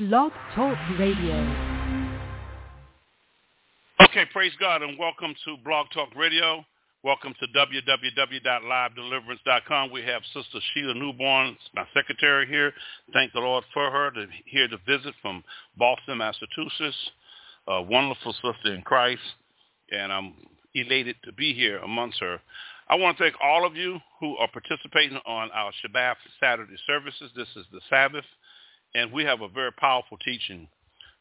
Blog Talk Radio. Okay, praise God and welcome to Blog Talk Radio. Welcome to www.livedeliverance.com. We have Sister Sheila Newborn, my secretary here. Thank the Lord for her to hear the visit from Boston, Massachusetts. A wonderful sister in Christ, and I'm elated to be here amongst her. I want to thank all of you who are participating on our Shabbat Saturday services. This is the Sabbath, and we have a very powerful teaching.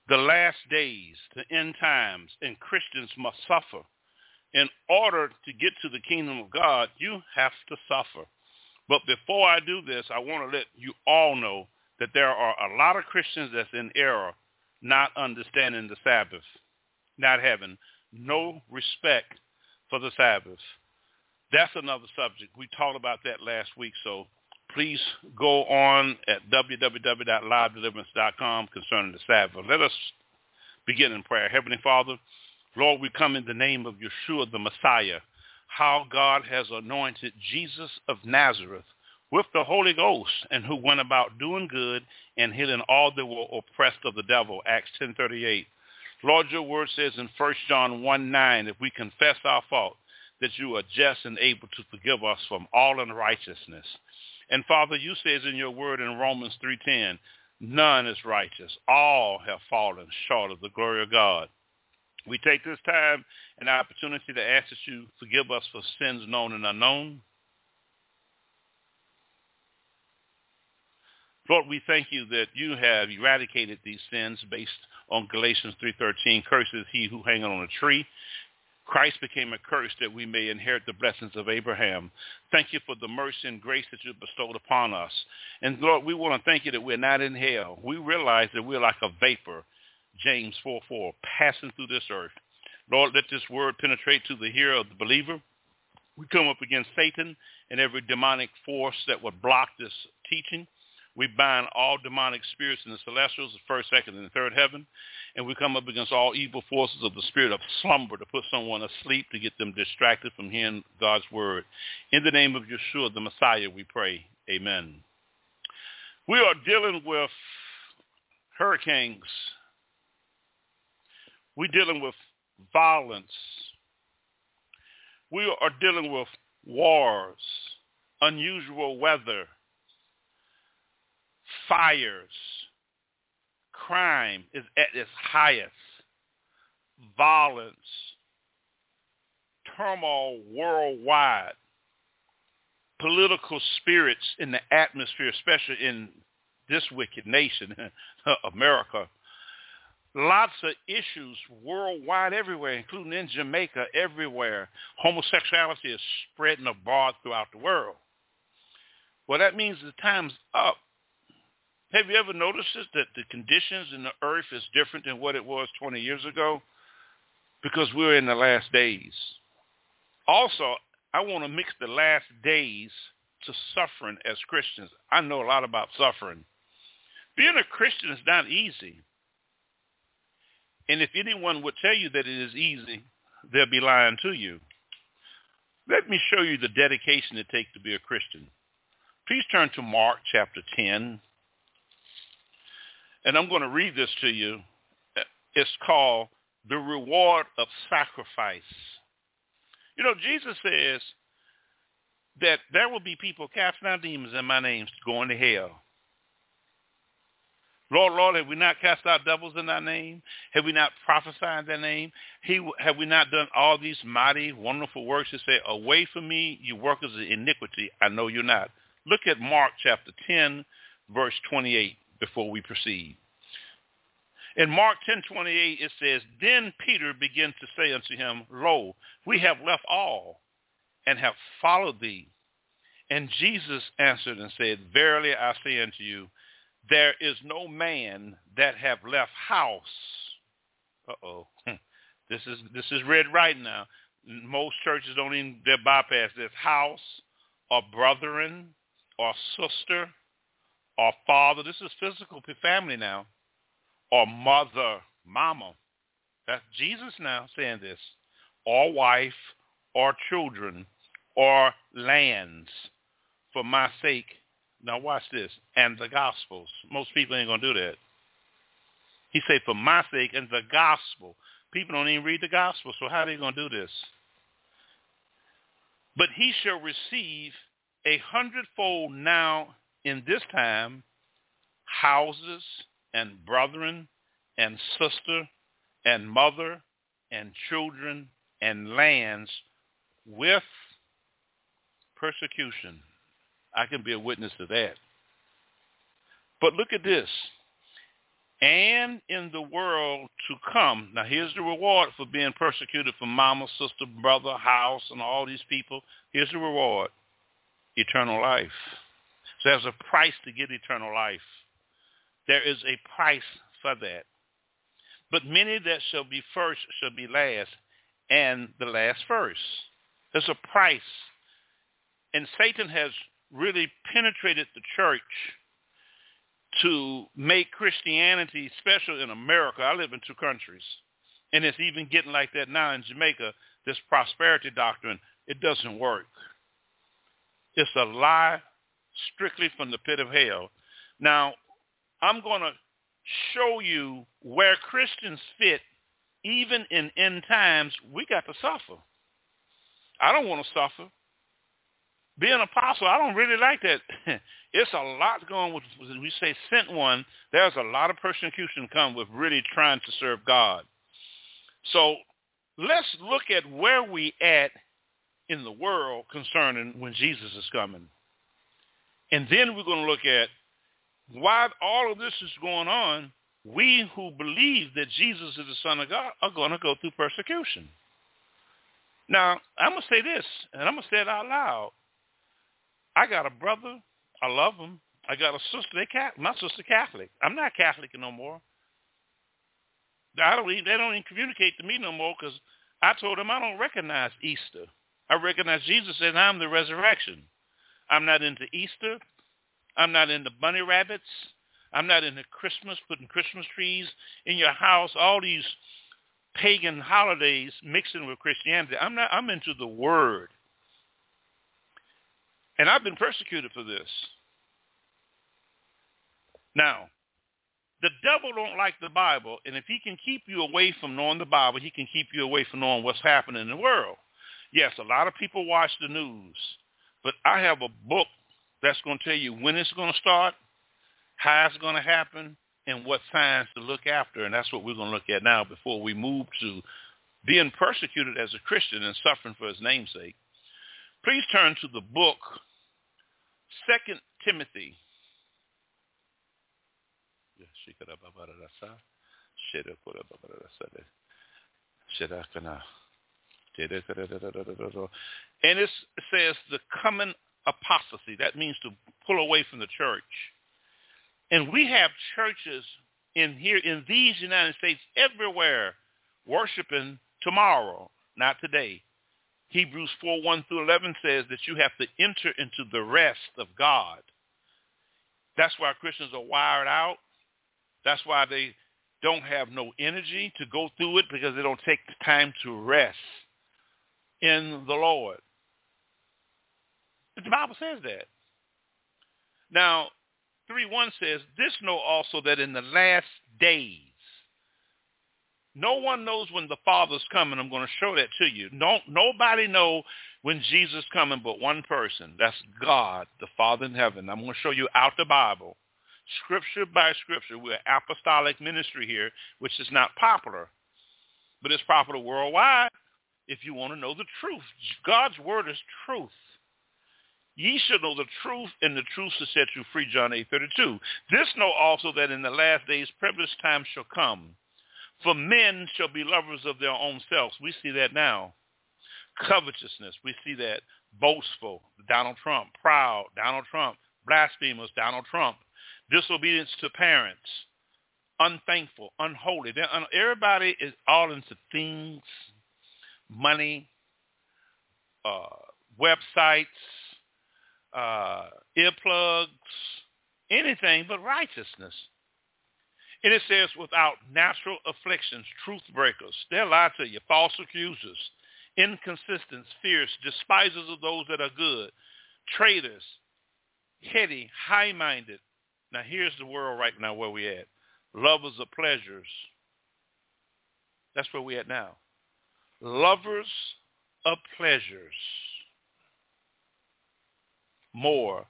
The last days, the end times, and Christians must suffer. In order to get to the kingdom of God, you have to suffer. But before I do this, I want to let you all know that there are a lot of Christians that's in error, not understanding the Sabbath, not having no respect for the Sabbath. That's another subject. We talked about that last week, so please go on at www.livedeliverance.com concerning the Sabbath. Let us begin in prayer. Heavenly Father, Lord, we come in the name of Yeshua the Messiah, how God has anointed Jesus of Nazareth with the Holy Ghost and who went about doing good and healing all that were oppressed of the devil, Acts 10.38. Lord, your word says in 1 John 1, 9, if we confess our fault, that you are just and able to forgive us from all unrighteousness. And Father, you says in your word in Romans 3.10, none is righteous. All have fallen short of the glory of God. We take this time and opportunity to ask that you forgive us for sins known and unknown. Lord, we thank you that you have eradicated these sins based on Galatians 3.13. curses he who hangeth on a tree. Christ became a curse that we may inherit the blessings of Abraham. Thank you for the mercy and grace that you bestowed upon us. And Lord, we want to thank you that we're not in hell. We realize that we're like a vapor, James 4.4, passing through this earth. Lord, let this word penetrate to the hearer of the believer. We come up against Satan and every demonic force that would block this teaching. We bind all demonic spirits in the celestials, the first, second, and the third heaven. And we come up against all evil forces of the spirit of slumber to put someone asleep to get them distracted from hearing God's word. In the name of Yeshua, the Messiah, we pray. Amen. We are dealing with hurricanes. We're dealing with violence. We are dealing with wars, unusual weather, fires. Crime is at its highest. Violence, turmoil worldwide, political spirits in the atmosphere, especially in this wicked nation, America. Lots of issues worldwide everywhere, including in Jamaica, everywhere. Homosexuality is spreading abroad throughout the world. Well, that means the time's up. Have you ever noticed this, that the conditions in the earth is different than what it was 20 years ago? Because we're in the last days. Also, I want to mix the last days to suffering as Christians. I know a lot about suffering. Being a Christian is not easy. And if anyone would tell you that it is easy, they'll be lying to you. Let me show you the dedication it takes to be a Christian. Please turn to Mark chapter 10, and I'm going to read this to you. It's called The Reward of Sacrifice. You know, Jesus says that there will be people casting out demons in my name going to hell. Lord, Lord, have we not cast out devils in thy name? Have we not prophesied in thy name? He, have we not done all these mighty, wonderful works to say, away from me, you workers of iniquity, I know you're not. Look at Mark chapter 10, verse 28 before we proceed. In Mark 10:28 it says, Then Peter began to say unto him, Lo, we have left all and have followed thee. And Jesus answered and said, Verily I say unto you, there is no man that have left house. Uh-oh. This is this is read right now. Most churches don't even bypass this house or brethren or sister or father. This is physical family now. Or mother, mama. That's Jesus now saying this. Or wife, or children, or lands for my sake. Now watch this. And the Gospels. Most people ain't going to do that. He said, for my sake and the gospel. People don't even read the gospel, so how are they going to do this? But he shall receive a hundredfold now in this time houses and brethren and sister and mother and children and lands with persecution. I can be a witness to that. But look at this. And in the world to come. Now here's the reward for being persecuted for mama, sister, brother, house, and all these people. Here's the reward. Eternal life. So there's a price to get eternal life. There is a price for that. But many that shall be first shall be last, and the last first. There's a price. And Satan has really penetrated the church to make Christianity special in America. I live in two countries. And it's even getting like that now in Jamaica, this prosperity doctrine. It doesn't work. It's a lie strictly from the pit of hell. Now, I'm going to show you where Christians fit even in end times. We got to suffer. I don't want to suffer being an apostle, I don't really like that. it's a lot going with, we say sent one, there's a lot of persecution come with really trying to serve God. So let's look at where we at in the world concerning when Jesus is coming. And then we're going to look at why all of this is going on. We who believe that Jesus is the Son of God are going to go through persecution. Now, I'm going to say this, and I'm going to say it out loud. I got a brother. I love him. I got a sister. They Catholic. My sister Catholic. I'm not Catholic no more. I don't even, they don't even communicate to me no more because I told them I don't recognize Easter. I recognize Jesus and I'm the resurrection. I'm not into Easter. I'm not into bunny rabbits. I'm not into Christmas, putting Christmas trees in your house, all these pagan holidays mixing with Christianity. I'm not I'm into the word. And I've been persecuted for this. Now, the devil don't like the Bible, and if he can keep you away from knowing the Bible, he can keep you away from knowing what's happening in the world. Yes, a lot of people watch the news, but I have a book that's going to tell you when it's going to start, how it's going to happen, and what signs to look after, and that's what we're going to look at now before we move to being persecuted as a Christian and suffering for his namesake. Please turn to the book Second Timothy. And it says the coming apostasy. That means to pull away from the church. And we have churches in here in these United States everywhere worshiping tomorrow, not today. Hebrews 4, 1 through 11 says that you have to enter into the rest of God. That's why Christians are wired out. That's why they don't have no energy to go through it because they don't take the time to rest in the Lord. The Bible says that. Now, 3.1 says, This know also that in the last days, no one knows when the Father's coming. I'm going to show that to you. No, nobody know when Jesus coming but one person. That's God, the Father in heaven. I'm going to show you out the Bible, scripture by scripture. We're apostolic ministry here, which is not popular, but it's popular worldwide if you want to know the truth. God's word is truth. Ye shall know the truth, and the truth shall set you free, John 8, 32. This know also that in the last days perilous times shall come. For men shall be lovers of their own selves. We see that now. Covetousness, we see that. Boastful, Donald Trump. Proud, Donald Trump. Blasphemous, Donald Trump. Disobedience to parents. Unthankful, unholy. Un- everybody is all into things, money, uh, websites, uh, earplugs, anything but righteousness. And it says, without natural afflictions, truth breakers. They'll lie to you. False accusers. Inconsistent, fierce, despisers of those that are good. Traitors. Heady, high-minded. Now here's the world right now where we at. lovers of pleasures. That's where we're at now. Lovers of pleasures more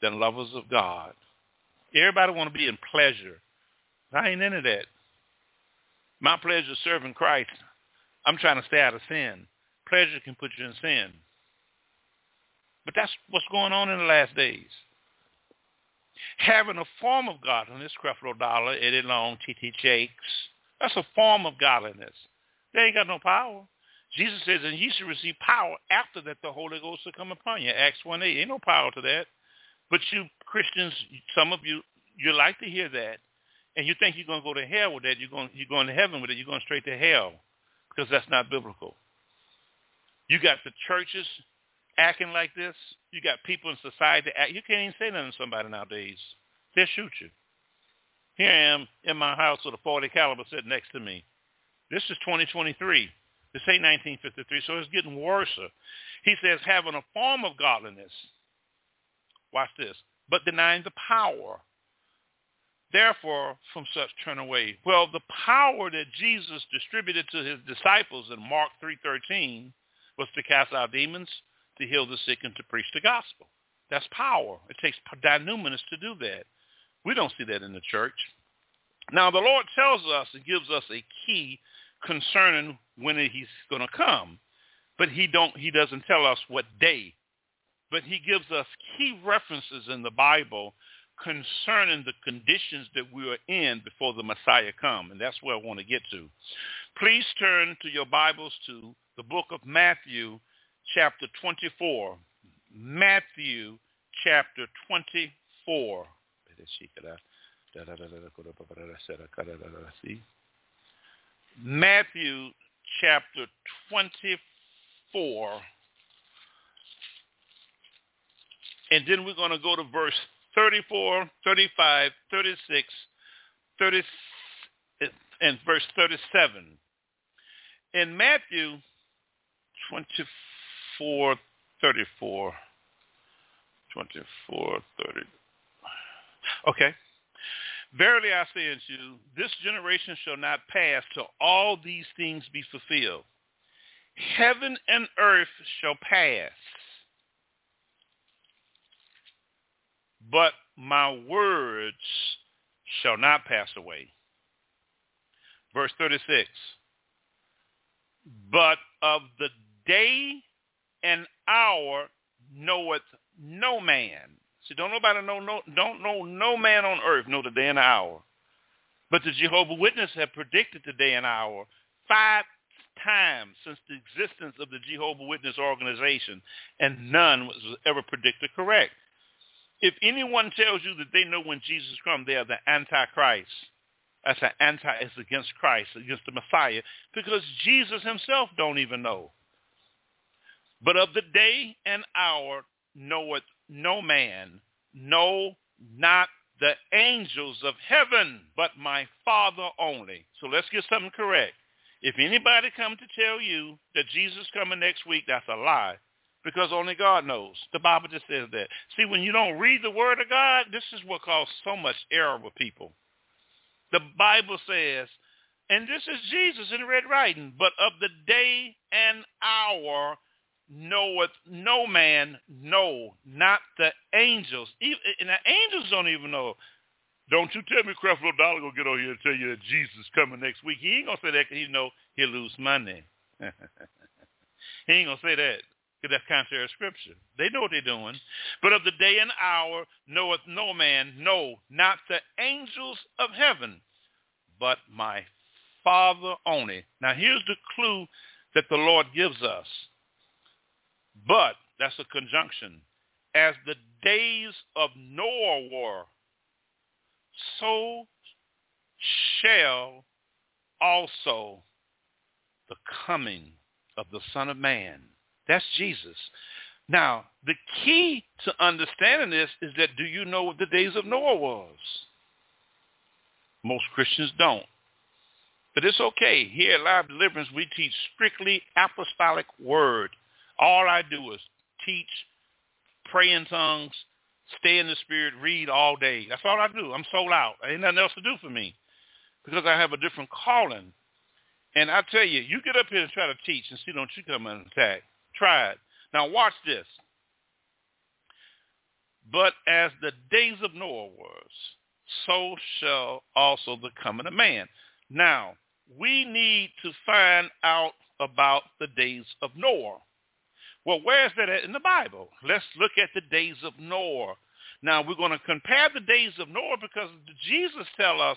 than lovers of God. Everybody want to be in pleasure. I ain't into that. My pleasure is serving Christ. I'm trying to stay out of sin. Pleasure can put you in sin. But that's what's going on in the last days. Having a form of godliness, Creflo Dollar, Eddie Long, T.D. Jakes, that's a form of godliness. They ain't got no power. Jesus says, and ye shall receive power after that the Holy Ghost will come upon you. Acts 1 8. Ain't no power to that. But you Christians, some of you, you like to hear that. And you think you're going to go to hell with that. You're going, you're going to heaven with it. You're going straight to hell because that's not biblical. You got the churches acting like this. You got people in society act. You can't even say nothing to somebody nowadays. They'll shoot you. Here I am in my house with a 40 caliber sitting next to me. This is 2023. This ain't 1953, so it's getting worse. He says, having a form of godliness. Watch this. But denying the power. Therefore, from such turn away. Well, the power that Jesus distributed to his disciples in Mark 3.13 was to cast out demons, to heal the sick, and to preach the gospel. That's power. It takes dynamis to do that. We don't see that in the church. Now, the Lord tells us and gives us a key concerning when he's going to come, but he don't. He doesn't tell us what day. But he gives us key references in the Bible concerning the conditions that we are in before the Messiah come, and that's where I want to get to. Please turn to your Bibles to the book of Matthew, chapter 24. Matthew, chapter 24. Matthew chapter 24. And then we're going to go to verse 34, 35, 36, 30, and verse 37. In Matthew 24, 34, 24, 30. Okay. Verily I say unto you, this generation shall not pass till all these things be fulfilled. Heaven and earth shall pass, but my words shall not pass away. Verse 36, but of the day and hour knoweth no man, See, don't nobody know no don't know no man on earth know the day and the hour. But the Jehovah Witness have predicted the day and hour five times since the existence of the Jehovah Witness organization, and none was ever predicted correct. If anyone tells you that they know when Jesus comes, they are the Antichrist. That's an anti, it's against Christ, against the Messiah, because Jesus himself don't even know. But of the day and hour knoweth no man, no, not the angels of heaven, but my Father only. So let's get something correct. If anybody come to tell you that Jesus coming next week, that's a lie because only God knows. The Bible just says that. See, when you don't read the word of God, this is what causes so much error with people. The Bible says, and this is Jesus in red writing, but of the day and hour knoweth no man, no, not the angels. And the angels don't even know. Don't you tell me Creflo Dollar gonna get over here and tell you that Jesus is coming next week. He ain't gonna say that because he know he'll lose money. he ain't gonna say that because that's contrary to Scripture. They know what they're doing. But of the day and hour knoweth no man, no, not the angels of heaven, but my Father only. Now here's the clue that the Lord gives us. But, that's a conjunction, as the days of Noah were, so shall also the coming of the Son of Man. That's Jesus. Now, the key to understanding this is that do you know what the days of Noah was? Most Christians don't. But it's okay. Here at Live Deliverance, we teach strictly apostolic word. All I do is teach, pray in tongues, stay in the spirit, read all day. That's all I do. I'm sold out. Ain't nothing else to do for me. because I have a different calling. And I tell you, you get up here and try to teach and see don't you come and attack. Try it. Now watch this. But as the days of Noah was, so shall also the coming of man. Now, we need to find out about the days of Noah. Well, where is that in the Bible? Let's look at the days of Noah. Now, we're going to compare the days of Noah because Jesus tell us,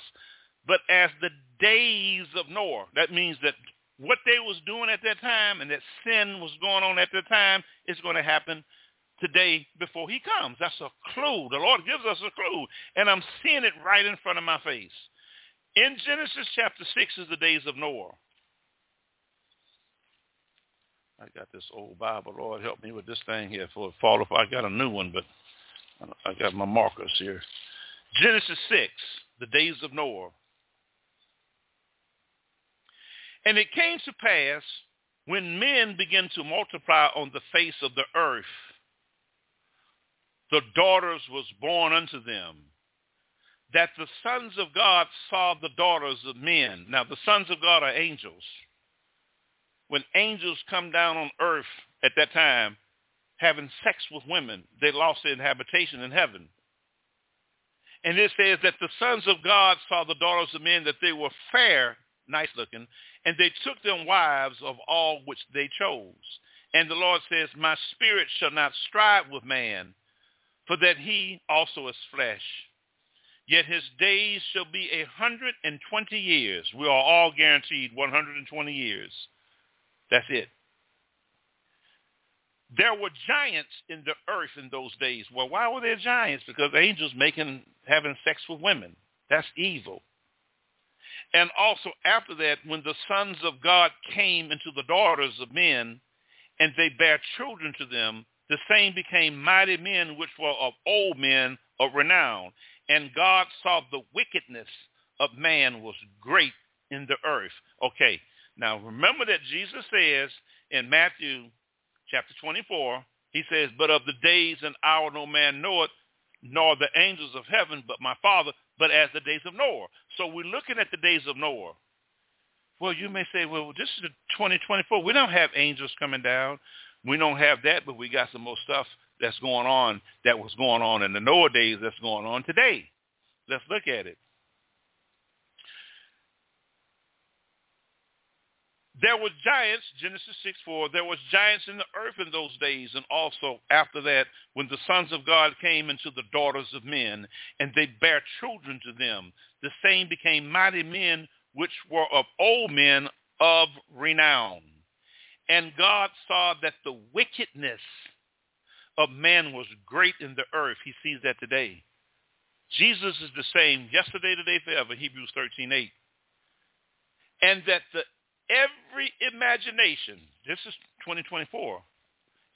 but as the days of Noah. That means that what they was doing at that time and that sin was going on at that time is going to happen today before he comes. That's a clue. The Lord gives us a clue. And I'm seeing it right in front of my face. In Genesis chapter 6 is the days of Noah. I got this old Bible. Lord, help me with this thing here for it fall off. I got a new one, but I got my markers here. Genesis 6, the days of Noah. And it came to pass when men began to multiply on the face of the earth, the daughters was born unto them, that the sons of God saw the daughters of men. Now the sons of God are angels. When angels come down on earth at that time, having sex with women, they lost their habitation in heaven. And it says that the sons of God saw the daughters of men, that they were fair, nice looking, and they took them wives of all which they chose. And the Lord says, my spirit shall not strive with man, for that he also is flesh. Yet his days shall be a hundred and twenty years. We are all guaranteed 120 years. That's it. There were giants in the earth in those days. Well, why were there giants? Because angels making having sex with women. That's evil. And also after that, when the sons of God came into the daughters of men, and they bare children to them, the same became mighty men which were of old men of renown. And God saw the wickedness of man was great in the earth. Okay, now remember that Jesus says in Matthew chapter 24, he says, but of the days and hour no man knoweth, nor the angels of heaven, but my Father, but as the days of Noah. So we're looking at the days of Noah. Well, you may say, well, this is 2024. We don't have angels coming down. We don't have that, but we got some more stuff that's going on that was going on in the Noah days that's going on today. Let's look at it. There were giants, Genesis 6, 4, there was giants in the earth in those days, and also after that, when the sons of God came into the daughters of men, and they bare children to them, the same became mighty men, which were of old men of renown. And God saw that the wickedness of man was great in the earth. He sees that today. Jesus is the same yesterday, today, forever, Hebrews 13, 8. And that the every imagination, this is 2024,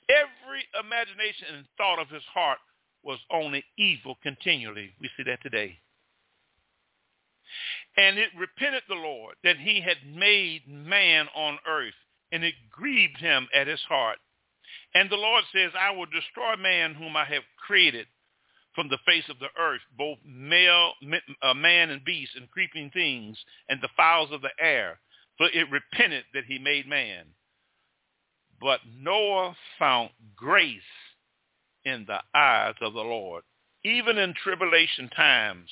every imagination and thought of his heart was only evil continually. We see that today. And it repented the Lord that he had made man on earth, and it grieved him at his heart. And the Lord says, I will destroy man whom I have created from the face of the earth, both male, uh, man and beast, and creeping things, and the fowls of the air, for it repented that he made man. But Noah found grace in the eyes of the Lord. Even in tribulation times,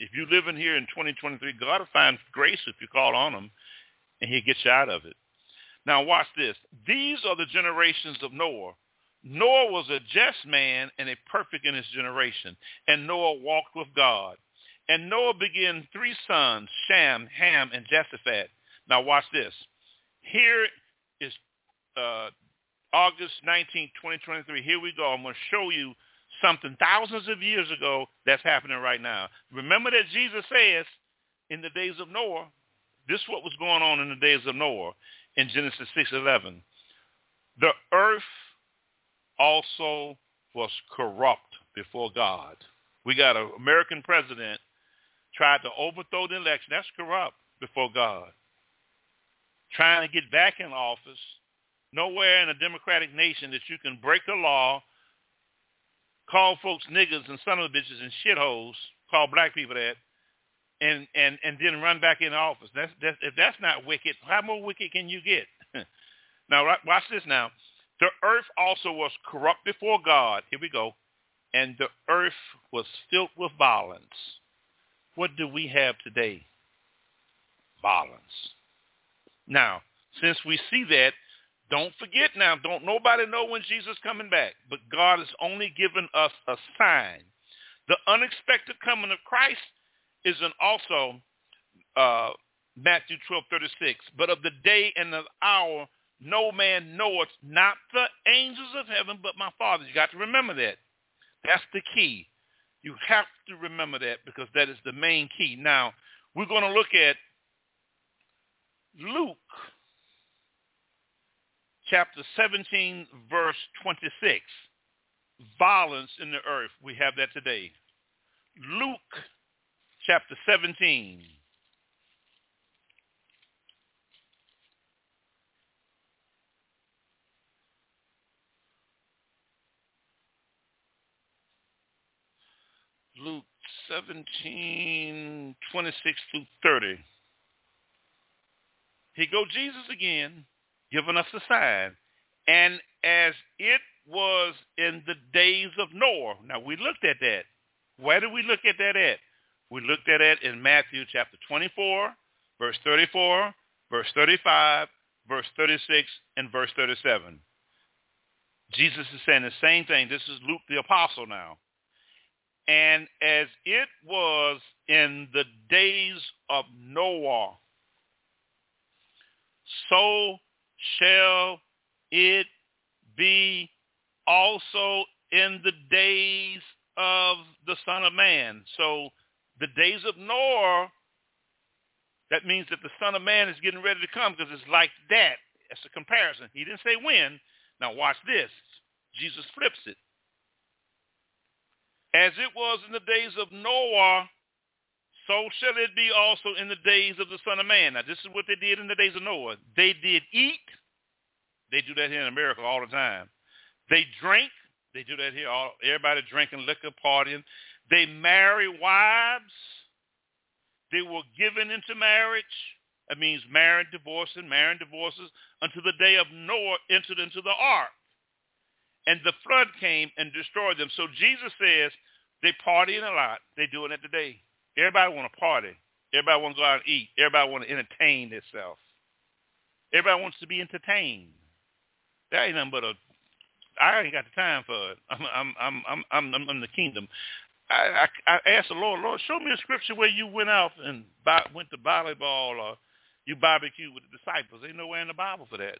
if you live in here in 2023, God will find grace if you call on him, and he'll get you out of it. Now watch this. These are the generations of Noah. Noah was a just man and a perfect in his generation, and Noah walked with God. And Noah began three sons, Shem, Ham, and Japheth. Now watch this. Here is uh, August 19, 2023. Here we go. I'm going to show you something thousands of years ago that's happening right now. Remember that Jesus says in the days of Noah, this is what was going on in the days of Noah in Genesis 6.11. The earth also was corrupt before God. We got an American president tried to overthrow the election. That's corrupt before God trying to get back in office. Nowhere in a democratic nation that you can break the law, call folks niggers and son of bitches and shitholes, call black people that, and and and then run back in office. That's, that's if that's not wicked, how more wicked can you get? now watch this. Now, the earth also was corrupt before God. Here we go, and the earth was filled with violence. What do we have today? Violence. Now, since we see that, don't forget now. Don't nobody know when Jesus coming back, but God has only given us a sign. The unexpected coming of Christ is an also uh, Matthew 12, 36. But of the day and the hour, no man knoweth, not the angels of heaven, but my Father. You got to remember that. That's the key. You have to remember that because that is the main key. Now, we're going to look at Luke chapter 17, verse 26. Violence in the earth. We have that today. Luke chapter 17. Luke 17, 26 through 30. Here go Jesus again, giving us a sign. And as it was in the days of Noah. Now, we looked at that. Where did we look at that at? We looked at it in Matthew chapter 24, verse 34, verse 35, verse 36, and verse 37. Jesus is saying the same thing. This is Luke the apostle now. And as it was in the days of Noah, so shall it be also in the days of the Son of Man. So the days of Noah, that means that the Son of Man is getting ready to come because it's like that. It's a comparison. He didn't say when. Now watch this. Jesus flips it. As it was in the days of Noah, so shall it be also in the days of the Son of Man. Now, this is what they did in the days of Noah. They did eat. They do that here in America all the time. They drink. They do that here. All, everybody drinking liquor, partying. They marry wives. They were given into marriage. That means married, divorcing, marrying, divorces, until the day of Noah entered into the ark and the flood came and destroyed them. So Jesus says they partying a lot. They doing it today. Everybody want to party. Everybody want to go out and eat. Everybody want to entertain themselves. Everybody wants to be entertained. That ain't nothing but a. I ain't got the time for it. I'm I'm I'm I'm I'm, I'm the kingdom. I, I I asked the Lord, Lord, show me a scripture where you went out and went to volleyball or you barbecue with the disciples. Ain't nowhere in the Bible for that.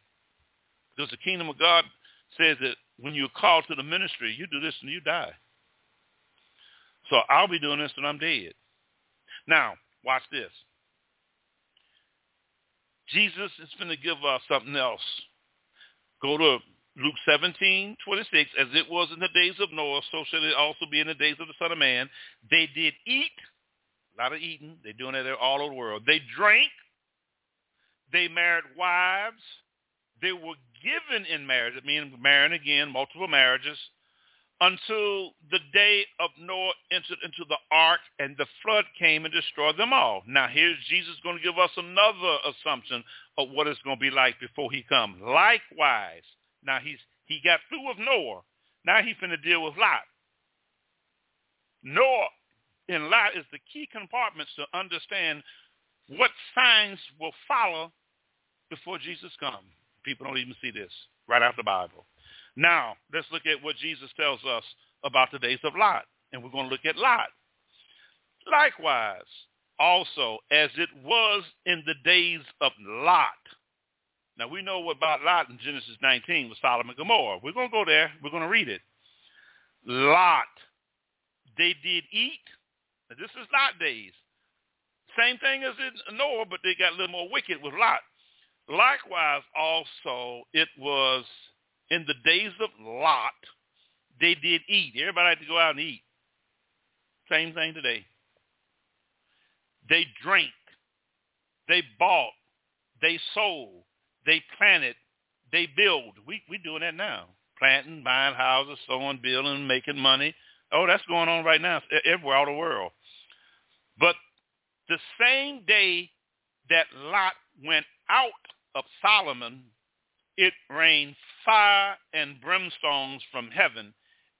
Because the kingdom of God says that when you're called to the ministry, you do this and you die. So I'll be doing this and I'm dead. Now, watch this. Jesus is going to give us something else. Go to Luke 17, 26. As it was in the days of Noah, so shall it also be in the days of the Son of Man. They did eat, a lot of eating. They're doing it all over the world. They drank. They married wives. They were given in marriage, it means marrying again, multiple marriages, until the day of Noah entered into the ark and the flood came and destroyed them all. Now here's Jesus going to give us another assumption of what it's going to be like before he comes. Likewise, now he's he got through with Noah. Now he's going to deal with Lot. Noah and Lot is the key compartments to understand what signs will follow before Jesus comes. People don't even see this right out the Bible. Now, let's look at what Jesus tells us about the days of Lot. And we're going to look at Lot. Likewise, also, as it was in the days of Lot. Now, we know about Lot in Genesis 19 with Sodom and Gomorrah. We're going to go there. We're going to read it. Lot. They did eat. Now, this is Lot days. Same thing as in Noah, but they got a little more wicked with Lot. Likewise, also, it was in the days of Lot, they did eat. Everybody had to go out and eat. Same thing today. They drank. They bought. They sold. They planted. They build. We we doing that now. Planting, buying houses, sowing, building, making money. Oh, that's going on right now everywhere all the world. But the same day that Lot went out of Sodom, it rained fire and brimstones from heaven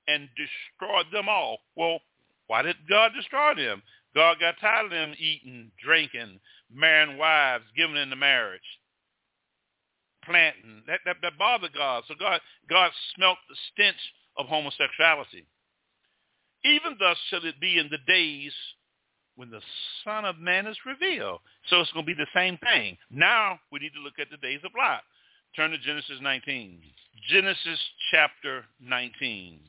and destroyed them all. Well, why did God destroy them? God got tired of them eating, drinking, marrying wives, giving into marriage, planting. That, that, that bothered God. So God, God smelt the stench of homosexuality. Even thus shall it be in the days when the Son of Man is revealed. So it's going to be the same thing. Now we need to look at the days of Lot. Turn to Genesis 19. Genesis chapter 19.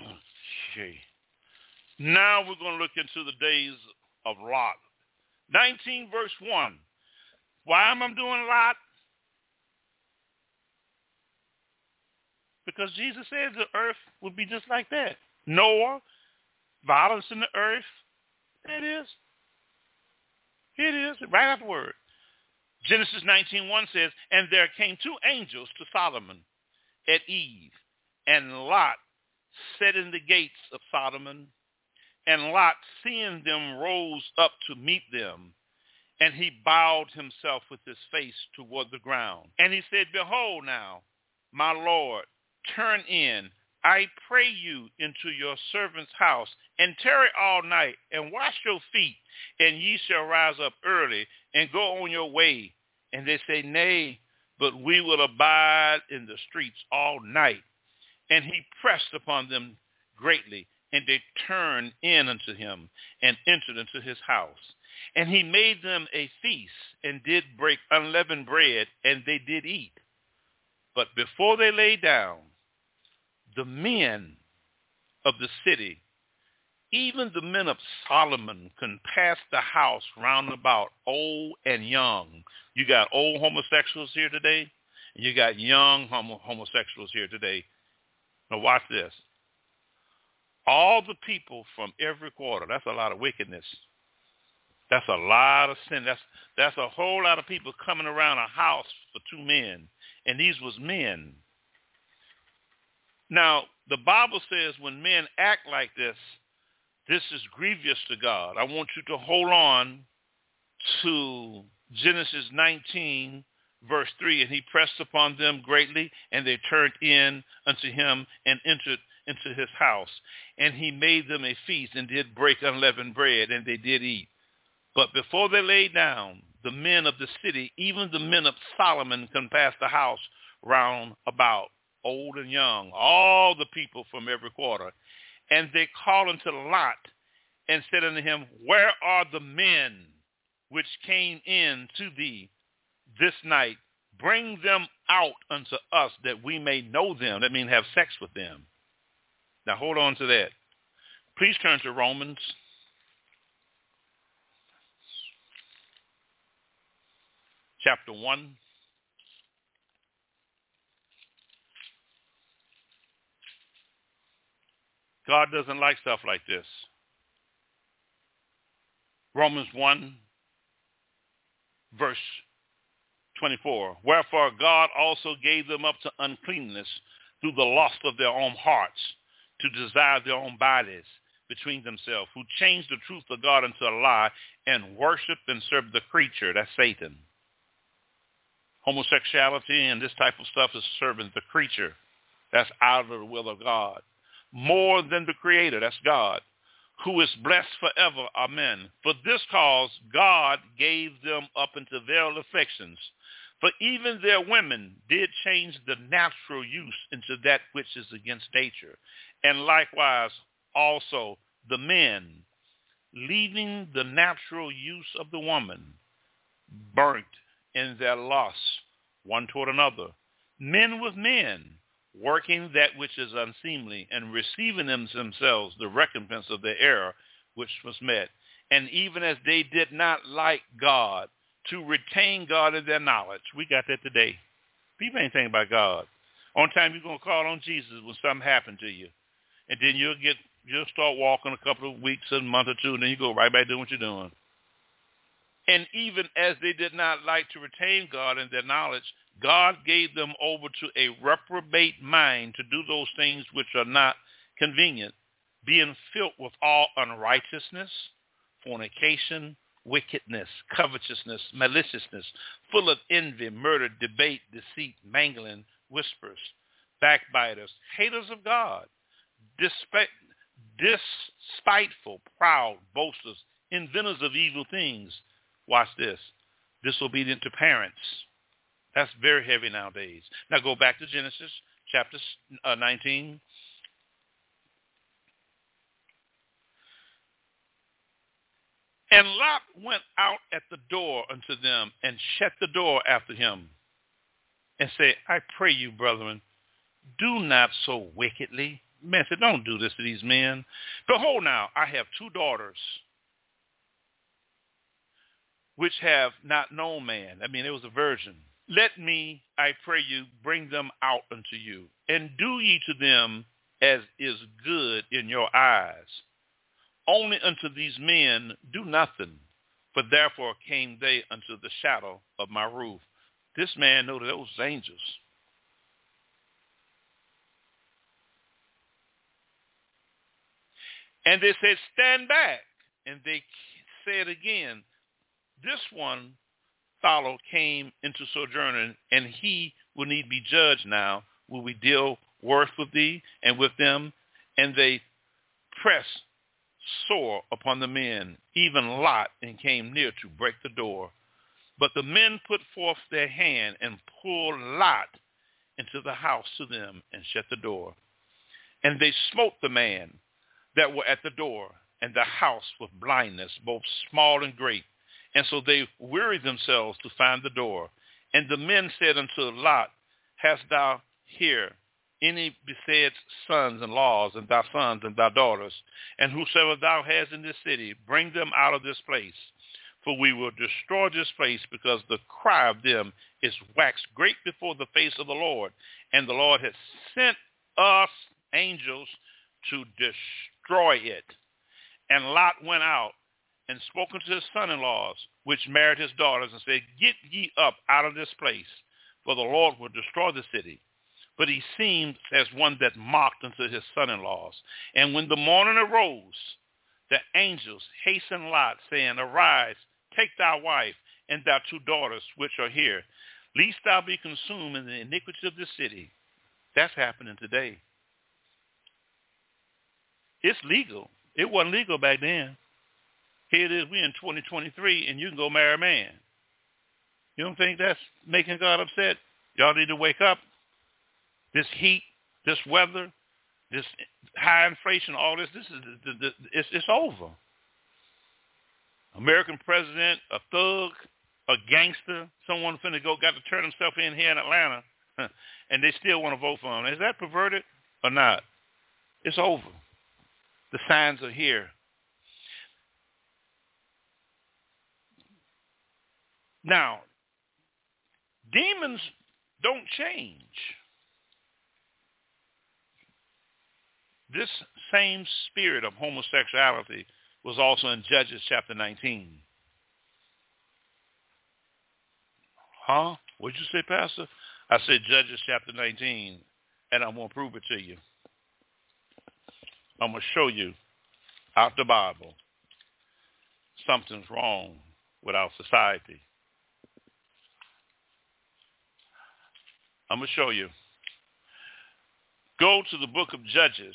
Okay. Now we're going to look into the days of Lot. 19 verse 1. Why am I doing Lot? Because Jesus said the earth would be just like that. Noah, violence in the earth. It is. It is. Right afterward. Genesis 19.1 says, And there came two angels to Sodom at Eve, and Lot sat in the gates of Sodom. And Lot, seeing them, rose up to meet them. And he bowed himself with his face toward the ground. And he said, Behold now, my Lord, turn in, I pray you, into your servant's house, and tarry all night, and wash your feet, and ye shall rise up early, and go on your way. And they say, Nay, but we will abide in the streets all night. And he pressed upon them greatly, and they turned in unto him, and entered into his house. And he made them a feast, and did break unleavened bread, and they did eat. But before they lay down, the men of the city, even the men of Sodom, can pass the house round about, old and young. You got old homosexuals here today, and you got young homo- homosexuals here today. Now watch this. All the people from every quarter, that's a lot of wickedness. That's a lot of sin. That's that's a whole lot of people coming around a house for two men. And these was men. Now, the Bible says when men act like this, this is grievous to God. I want you to hold on to Genesis 19, verse 3. And he pressed upon them greatly, and they turned in unto him and entered into his house. And he made them a feast and did break unleavened bread, and they did eat. But before they lay down, the men of the city, even the men of Sodom, compassed the house round about old and young, all the people from every quarter. And they called unto Lot and said unto him, Where are the men which came in to thee this night? Bring them out unto us that we may know them. That means have sex with them. Now hold on to that. Please turn to Romans chapter 1. God doesn't like stuff like this. Romans 1, verse 24. Wherefore God also gave them up to uncleanness through the lust of their own hearts to desire their own bodies between themselves, who changed the truth of God into a lie and worshiped and served the creature, that's Satan. Homosexuality and this type of stuff is serving the creature. That's out of the will of God more than the creator, that's God, who is blessed forever. Amen. For this cause God gave them up into veiled affections. For even their women did change the natural use into that which is against nature. And likewise also the men, leaving the natural use of the woman, burnt in their lust one toward another. Men with men, working that which is unseemly, and receiving them themselves the recompense of their error which was met. And even as they did not like God, to retain God in their knowledge. We got that today. People ain't thinking about God. On time you're gonna call on Jesus when something happened to you. And then you'll get you'll start walking a couple of weeks, a month or two, and then you go right back doing what you're doing. And even as they did not like to retain God in their knowledge, God gave them over to a reprobate mind to do those things which are not convenient, being filled with all unrighteousness, fornication, wickedness, covetousness, maliciousness, full of envy, murder, debate, deceit, mangling, whispers, backbiters, haters of God, despiteful, proud, boasters, inventors of evil things. Watch this. Disobedient to parents. That's very heavy nowadays. Now go back to Genesis chapter uh, 19. And Lot went out at the door unto them and shut the door after him and said, I pray you, brethren, do not so wickedly. Man said, don't do this to these men. Behold now, I have two daughters which have not known man. I mean, it was a virgin. Let me, I pray you, bring them out unto you, and do ye to them as is good in your eyes. Only unto these men do nothing, for therefore came they unto the shadow of my roof. This man knew those angels. And they said, stand back. And they said again, this one follow came into sojourning, and he will need be judged now. Will we deal worth with thee and with them? And they pressed sore upon the men, even Lot, and came near to break the door. But the men put forth their hand and pulled Lot into the house to them and shut the door. And they smote the man that were at the door and the house with blindness, both small and great. And so they wearied themselves to find the door. And the men said unto Lot, Hast thou here any besides sons and laws and thy sons and thy daughters? And whosoever thou hast in this city, bring them out of this place. For we will destroy this place because the cry of them is waxed great before the face of the Lord. And the Lord has sent us angels to destroy it. And Lot went out and spoke unto his son-in-laws, which married his daughters, and said, Get ye up out of this place, for the Lord will destroy the city. But he seemed as one that mocked unto his son-in-laws. And when the morning arose, the angels hastened Lot, saying, Arise, take thy wife and thy two daughters which are here, lest thou be consumed in the iniquity of the city. That's happening today. It's legal. It wasn't legal back then. Here it is, we're in 2023, and you can go marry a man. You don't think that's making God upset? Y'all need to wake up. This heat, this weather, this high inflation, all this, this is it's, it's over. American president, a thug, a gangster, someone finna go got to turn himself in here in Atlanta, and they still want to vote for him. Is that perverted or not? It's over. The signs are here. Now, demons don't change. This same spirit of homosexuality was also in Judges chapter 19. Huh? What'd you say, Pastor? I said Judges chapter 19, and I'm going to prove it to you. I'm going to show you out the Bible something's wrong with our society. I'm going to show you. Go to the book of Judges.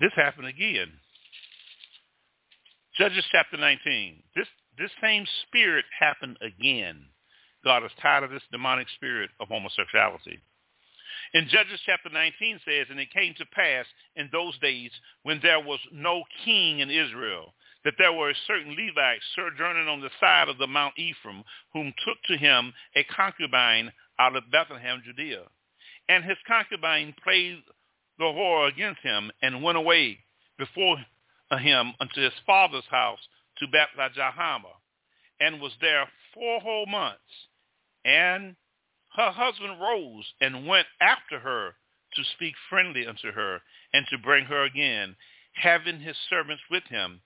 This happened again. Judges chapter 19. This, this same spirit happened again. God is tired of this demonic spirit of homosexuality. In Judges chapter 19 says, And it came to pass in those days when there was no king in Israel, that there were a certain Levites sojourning on the side of the Mount Ephraim, whom took to him a concubine out of Bethlehem, Judea. And his concubine played the whore against him, and went away before him unto his father's house to Bethlehem, and was there four whole months. And her husband rose and went after her to speak friendly unto her and to bring her again. having his servants with him,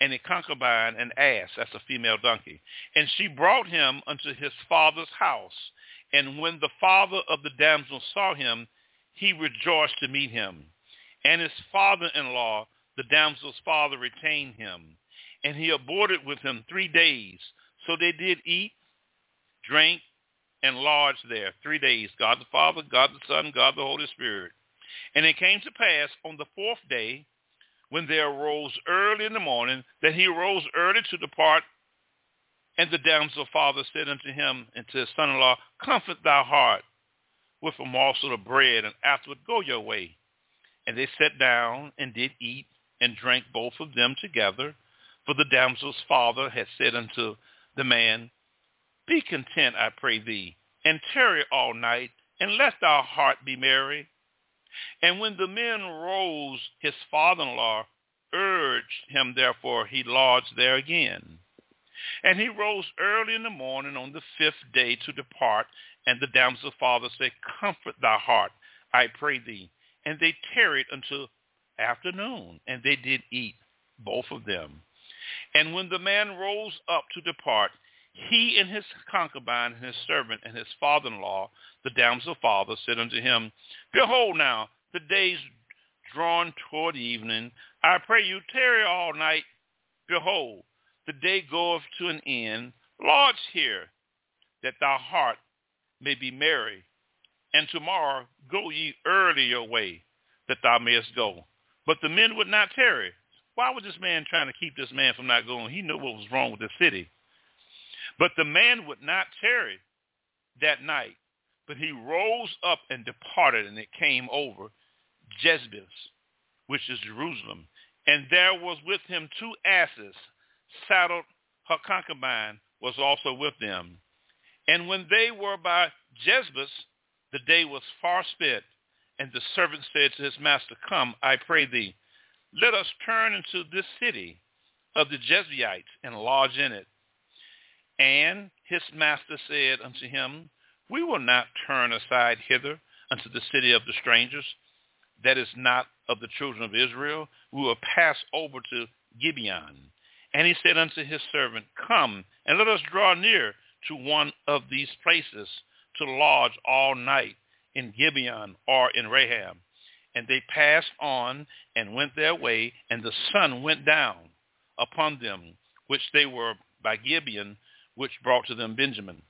and a concubine, an ass, that's a female donkey. And she brought him unto his father's house. And when the father of the damsel saw him, he rejoiced to meet him. And his father-in-law, the damsel's father, retained him. And he abode with him three days. So they did eat, drink, and lodge there three days. God the Father, God the Son, God the Holy Spirit. And it came to pass on the fourth day, when they arose early in the morning, that he arose early to depart. And the damsel father said unto him and to his son-in-law, Comfort thy heart with a morsel of bread, and afterward go your way. And they sat down and did eat and drank both of them together. For the damsel's father had said unto the man, Be content, I pray thee, and tarry all night, and let thy heart be merry. And when the men rose, his father-in-law urged him, therefore he lodged there again. And he rose early in the morning on the fifth day to depart, and the damsel's father said, Comfort thy heart, I pray thee. And they tarried until afternoon, and they did eat, both of them. And when the man rose up to depart, he and his concubine and his servant and his father-in-law, the damsel father, said unto him, Behold now, the day's drawn toward evening. I pray you tarry all night. Behold, the day goeth to an end. Lodge here, that thy heart may be merry. And tomorrow go ye early your way, that thou mayest go. But the men would not tarry. Why was this man trying to keep this man from not going? He knew what was wrong with the city. But the man would not tarry that night, but he rose up and departed, and it came over Jezebel, which is Jerusalem. And there was with him two asses, saddled. Her concubine was also with them. And when they were by Jezebel, the day was far spent, and the servant said to his master, Come, I pray thee, let us turn into this city of the Jebusites and lodge in it. And his master said unto him, We will not turn aside hither unto the city of the strangers, that is not of the children of Israel. We will pass over to Gibeah. And he said unto his servant, Come, and let us draw near to one of these places to lodge all night in Gibeah or in Rahab. And they passed on and went their way, and the sun went down upon them, which they were by Gibeah, which brought to them Benjamin.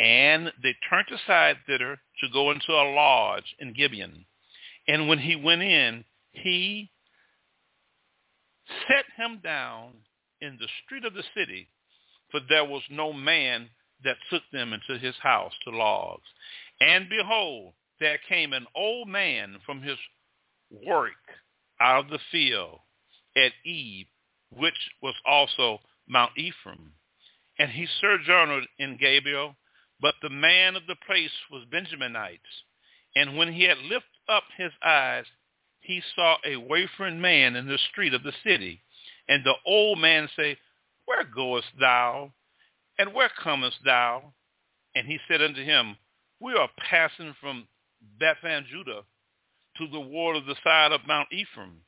And they turned aside thither to go into a lodge in Gibeah. And when he went in, he set him down in the street of the city, for there was no man that took them into his house to lodge. And behold, there came an old man from his work out of the field at Eve, which was also Mount Ephraim and he sojourned in Gabriel, but the man of the place was Benjaminites. And when he had lifted up his eyes, he saw a wayfaring man in the street of the city. And the old man said, Where goest thou? And where comest thou? And he said unto him, We are passing from Bethlehem, Judah, to the ward of the side of Mount Ephraim.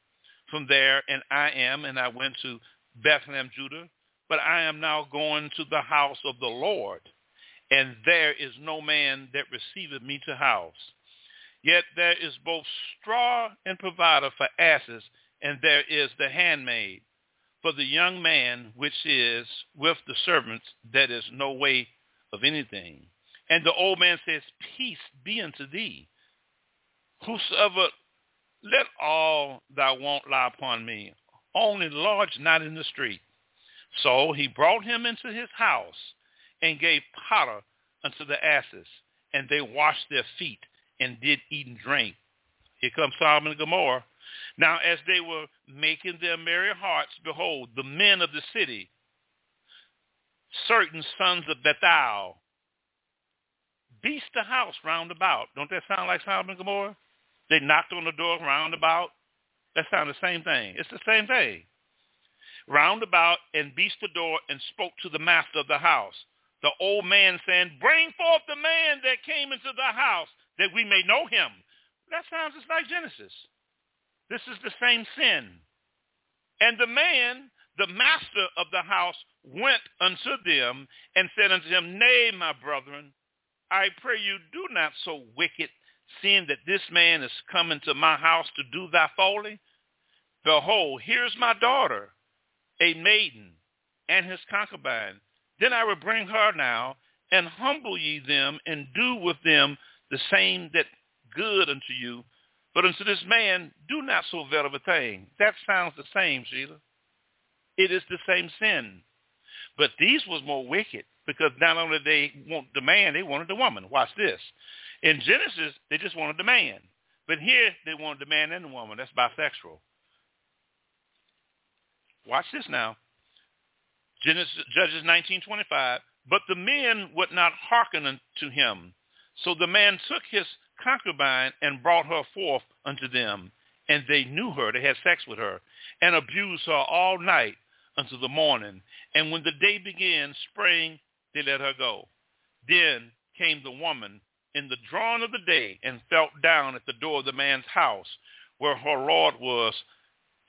From there, and I am, and I went to Bethlehem, Judah, but I am now going to the house of the Lord, and there is no man that receiveth me to house. Yet there is both straw and provider for asses, and there is the handmaid. For the young man which is with the servants, that is no way of anything. And the old man says, Peace be unto thee. Whosoever, let all thy want lie upon me. Only lodge not in the street. So he brought him into his house and gave powder unto the asses, and they washed their feet and did eat and drink. Here comes Sodom and Gomorrah. Now as they were making their merry hearts, behold, the men of the city, certain sons of Belial, beast the house round about. Don't that sound like Sodom and Gomorrah? They knocked on the door round about. That sounds the same thing. It's the same thing round about and beat the door and spoke to the master of the house. The old man saying, bring forth the man that came into the house that we may know him. That sounds just like Genesis. This is the same sin. And the man, the master of the house, went unto them and said unto them, Nay, my brethren, I pray you do not so wicked, seeing that this man is come into my house to do thy folly. Behold, here's my daughter, a maiden, and his concubine. Then I will bring her now, and humble ye them, and do with them the same that good unto you. But unto this man, do not so vile of a thing. That sounds the same, Sheila. It is the same sin. But these was more wicked because not only they want the man, they wanted the woman. Watch this. In Genesis, they just wanted the man. But here, they wanted the man and the woman. That's bisexual. Watch this now. Genesis, Judges 19:25. But the men would not hearken unto him. So the man took his concubine and brought her forth unto them. And they knew her. They had sex with her and abused her all night until the morning. And when the day began, spring, they let her go. Then came the woman in the drawing of the day and fell down at the door of the man's house where her Lord was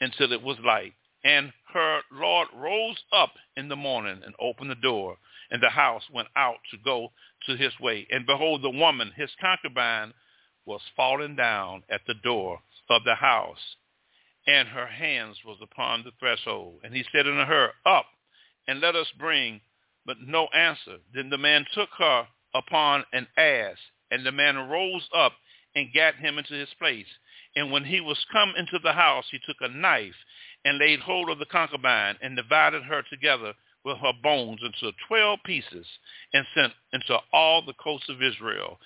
until it was light. And her Lord rose up in the morning and opened the door, and the house went out to go to his way. And behold, the woman, his concubine, was fallen down at the door of the house, and her hands was upon the threshold. And he said unto her, Up, and let us bring, but no answer. Then the man took her upon an ass, and the man rose up and gat him into his place. And when he was come into the house, he took a knife and laid hold of the concubine and divided her together with her bones into twelve pieces and sent into all the coasts of Israel.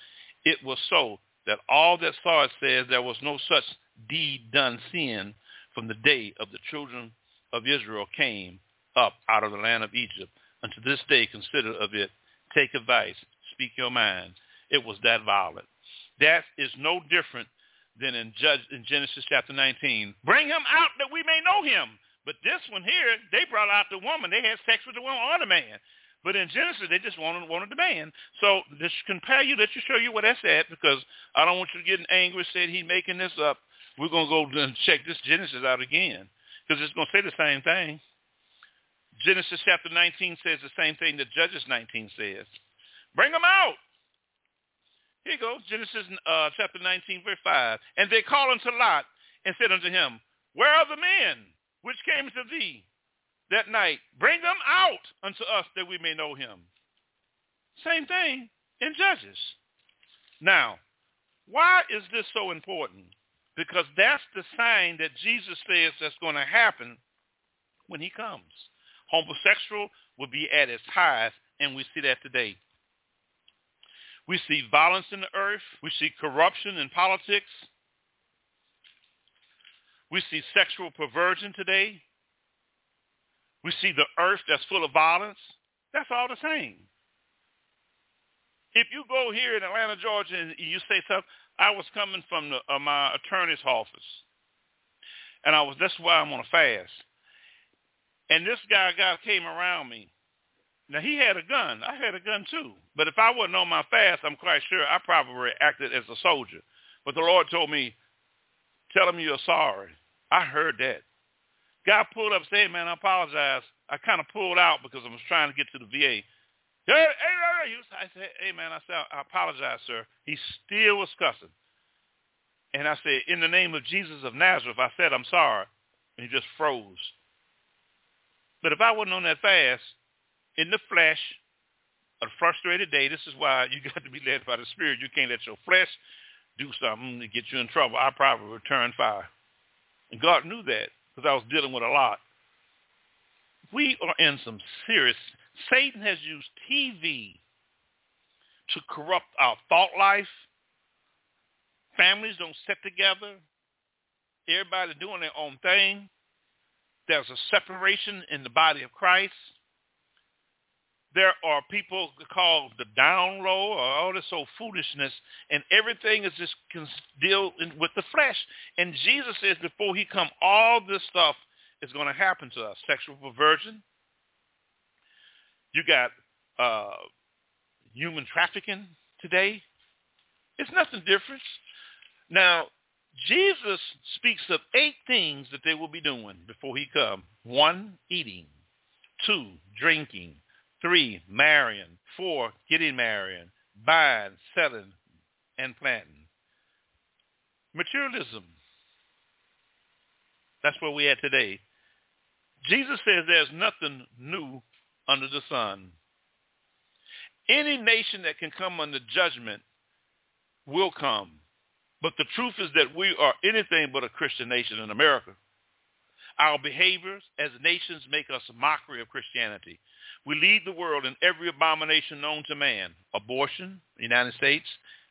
It was so that all that saw it said there was no such deed done sin from the day of the children of Israel came up out of the land of Egypt. Unto this day consider of it, take advice, speak your mind. It was that violent. That is no different than in, Judge, in Genesis chapter 19. Bring him out that we may know him. But this one here, they brought out the woman. They had sex with the woman or the man. But in Genesis, they just wanted, wanted the man. So this compare you, let you show you what that's at, because I don't want you getting get angry, said he's making this up. We're going to go and check this Genesis out again, because it's going to say the same thing. Genesis chapter 19 says the same thing that Judges 19 says. Bring them out. Here you go, Genesis uh, chapter 19, verse 5. And they called unto Lot and said unto him, Where are the men which came to thee that night? Bring them out unto us that we may know him. Same thing in Judges. Now, why is this so important? Because that's the sign that Jesus says that's going to happen when he comes. Homosexual will be at its highest, and we see that today. We see violence in the earth. We see corruption in politics. We see sexual perversion today. We see the earth that's full of violence. That's all the same. If you go here in Atlanta, Georgia, and you say something, I was coming from the, uh, my attorney's office, and I was. That's why I'm on a fast. And this guy, guy came around me, now he had a gun. I had a gun too. But if I wasn't on my fast, I'm quite sure I probably acted as a soldier. But the Lord told me, tell him you're sorry. I heard that. Guy pulled up, said, man, I apologize. I kind of pulled out because I was trying to get to the VA. Hey, hey, hey, I said, hey, man, I said, I apologize, sir. He still was cussing. And I said, in the name of Jesus of Nazareth, I said, I'm sorry. And he just froze. But if I wasn't on that fast, in the flesh, a frustrated day. This is why you got to be led by the Spirit. You can't let your flesh do something to get you in trouble. I probably return fire. And God knew that because I was dealing with a lot. We are in some serious, Satan has used TV to corrupt our thought life. Families don't sit together. Everybody doing their own thing. There's a separation in the body of Christ there are people called the down low or all this old foolishness, and everything is just deal with the flesh. And Jesus says before he come, all this stuff is going to happen to us. Sexual perversion. You got uh, human trafficking today. It's nothing different. Now, Jesus speaks of eight things that they will be doing before he come. One, eating. Two, drinking. Three, marrying. Four, getting married. Buying, selling, and planting. Materialism. That's where we at today. Jesus says there's nothing new under the sun. Any nation that can come under judgment will come. But the truth is that we are anything but a Christian nation in America. Our behaviors as nations make us a mockery of Christianity. We lead the world in every abomination known to man. Abortion, United States.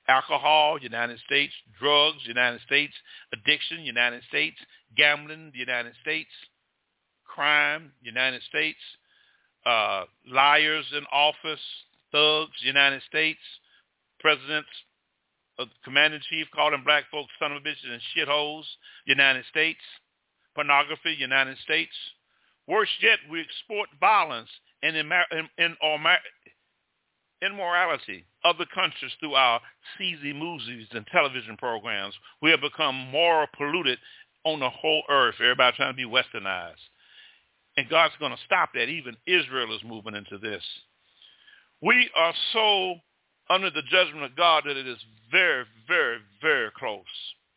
Alcohol, United States. Drugs, United States. Addiction, United States. Gambling, United States. Crime, United States. Uh, liars in office, thugs, United States. Presidents, uh, commander-in-chief calling black folks son of bitches and shitholes, United States. Pornography, United States. Worse yet, we export violence and in immorality other countries through our CZ movies and television programs. We have become more polluted on the whole earth. Everybody trying to be westernized. And God's going to stop that. Even Israel is moving into this. We are so under the judgment of God that it is very, very, very close,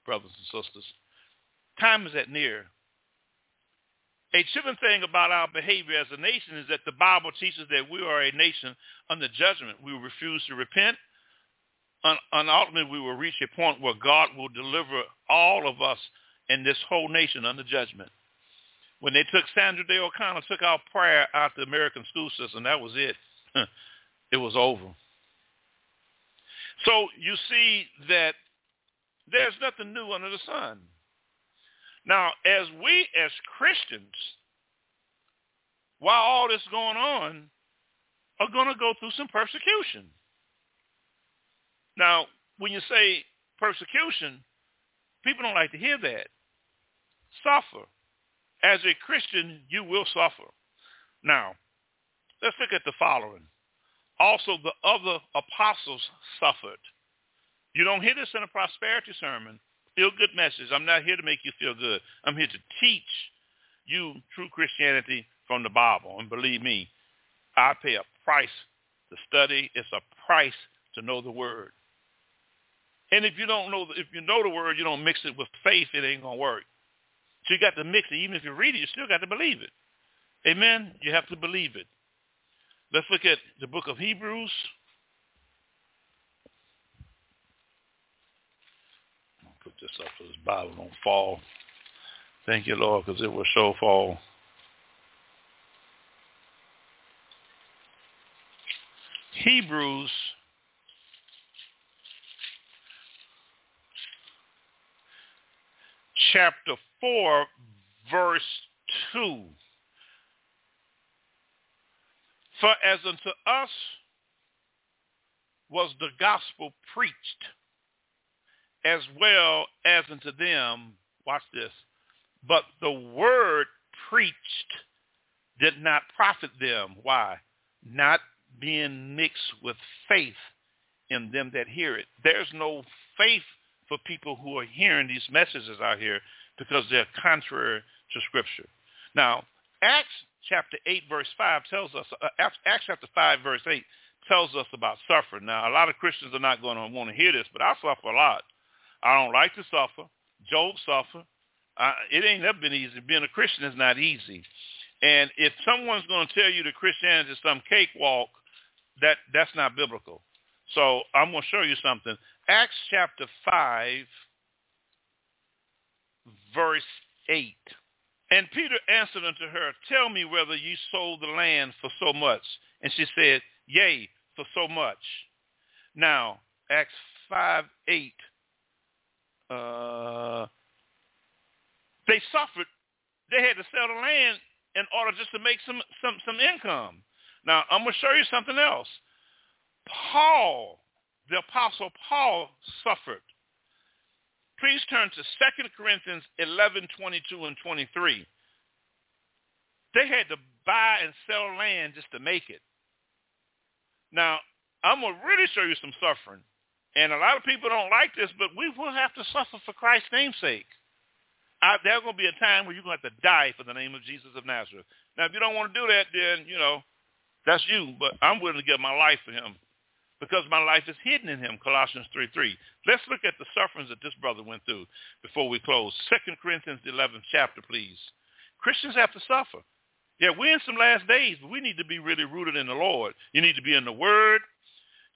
brothers and sisters. Time is at near. A tripping thing about our behavior as a nation is that the Bible teaches that we are a nation under judgment. We refuse to repent, and ultimately we will reach a point where God will deliver all of us and this whole nation under judgment. When they took Sandra Day O'Connor, took our prayer out of the American school system, that was it. it was over. So you see that there's nothing new under the sun. Now, as we as Christians, while all this going on, are going to go through some persecution. Now, when you say persecution, people don't like to hear that. Suffer. As a Christian, you will suffer. Now, let's look at the following. Also, the other apostles suffered. You don't hear this in a prosperity sermon. Feel good message. I'm not here to make you feel good. I'm here to teach you true Christianity from the Bible. And believe me, I pay a price to study. It's a price to know the word. And if you don't know, if you know the word, you don't mix it with faith, it ain't gonna work. So you got to mix it. Even if you read it, you still got to believe it. Amen. You have to believe it. Let's look at the book of Hebrews. I'll put this up so this Bible don't fall. Thank you, Lord, because it will show fall. Hebrews chapter 4, verse 2. For as unto us was the gospel preached, as well as unto them, watch this, but the word preached did not profit them. Why? Not being mixed with faith in them that hear it. There's no faith for people who are hearing these messages out here because they're contrary to Scripture. Now, Acts chapter 8, verse 5 tells us, uh, Acts chapter 5, verse 8 tells us about suffering. Now, a lot of Christians are not going to want to hear this, but I suffer a lot. I don't like to suffer. Job suffer. Uh, it ain't never been easy. Being a Christian is not easy. And if someone's going to tell you that Christianity is some cakewalk, that that's not biblical. So I'm going to show you something. Acts chapter 5, verse 8. And Peter answered unto her, Tell me whether ye sold the land for so much. And she said, Yea, for so much. Now, Acts 5, 8. Uh, they suffered. They had to sell the land in order just to make some, some, some income. Now, I'm going to show you something else. Paul, the Apostle Paul, suffered. Please turn to 2 Corinthians 11, 22 and 23. They had to buy and sell land just to make it. Now, I'm going to really show you some suffering. And a lot of people don't like this, but we will have to suffer for Christ's name's sake. I, there's going to be a time where you're going to have to die for the name of Jesus of Nazareth. Now, if you don't want to do that, then, you know, that's you. But I'm willing to give my life for him because my life is hidden in him, Colossians 3.3. Let's look at the sufferings that this brother went through before we close. 2 Corinthians 11th chapter, please. Christians have to suffer. Yeah, we're in some last days, but we need to be really rooted in the Lord. You need to be in the Word.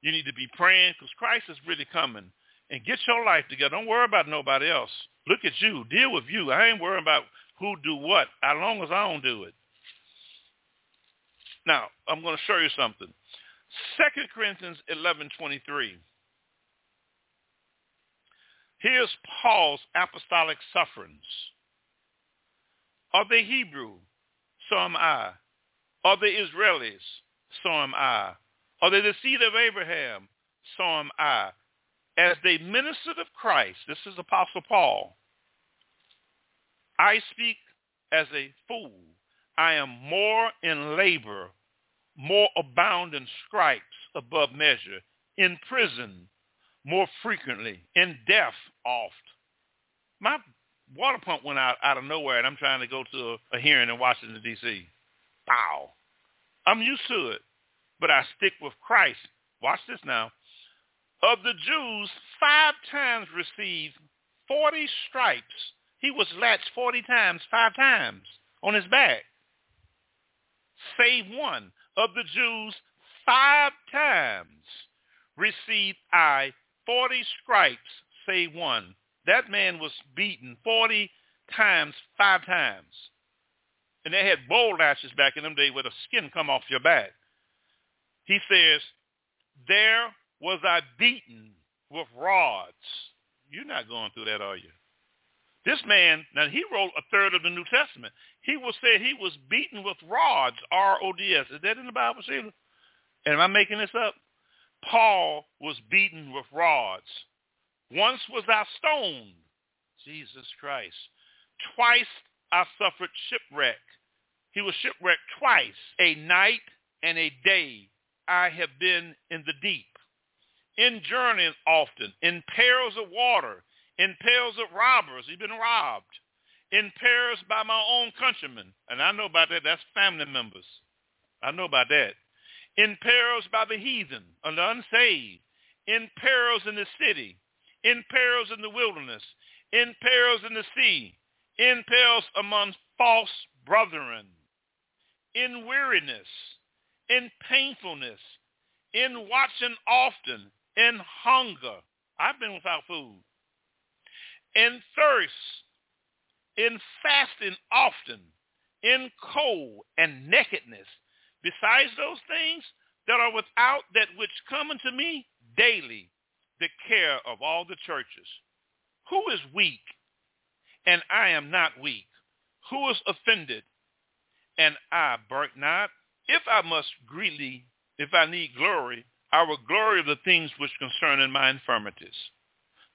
You need to be praying because Christ is really coming. And get your life together. Don't worry about nobody else. Look at you. Deal with you. I ain't worrying about who do what as long as I don't do it. Now, I'm going to show you something. 2 Corinthians 11.23. Here's Paul's apostolic sufferings. Are they Hebrew? So am I. Are they Israelis? So am I. Are they the seed of Abraham? So am I. As they ministered of Christ, this is Apostle Paul, I speak as a fool. I am more in labor, more abound in stripes above measure, in prison more frequently, in death oft. My water pump went out out of nowhere, and I'm trying to go to a, a hearing in Washington, D.C. Wow. I'm used to it, but I stick with Christ. Watch this now. Of the Jews, five times received 40 stripes. He was latched 40 times, five times on his back. Save one. Of the Jews, five times received I 40 stripes, save one. That man was beaten 40 times, five times. And they had bowl lashes back in them days where the skin come off your back. He says, there was I beaten with rods. You're not going through that, are you? This man, now he wrote a third of the New Testament. He will say he was beaten with rods, R-O-D-S. Is that in the Bible, Sheila? And am I making this up? Paul was beaten with rods. Once was I stoned. Jesus Christ. Twice I suffered shipwreck. He was shipwrecked twice. A night and a day I have been in the deep. In journeying often, in perils of water, in perils of robbers. He's been robbed. In perils by my own countrymen. And I know about that. That's family members. I know about that. In perils by the heathen and the unsaved. In perils in the city in perils in the wilderness, in perils in the sea, in perils among false brethren, in weariness, in painfulness, in watching often, in hunger. I've been without food. In thirst, in fasting often, in cold and nakedness. Besides those things that are without that which come unto me daily the care of all the churches. Who is weak? And I am not weak. Who is offended? And I burnt not. If I must greatly, if I need glory, I will glory of the things which concern in my infirmities.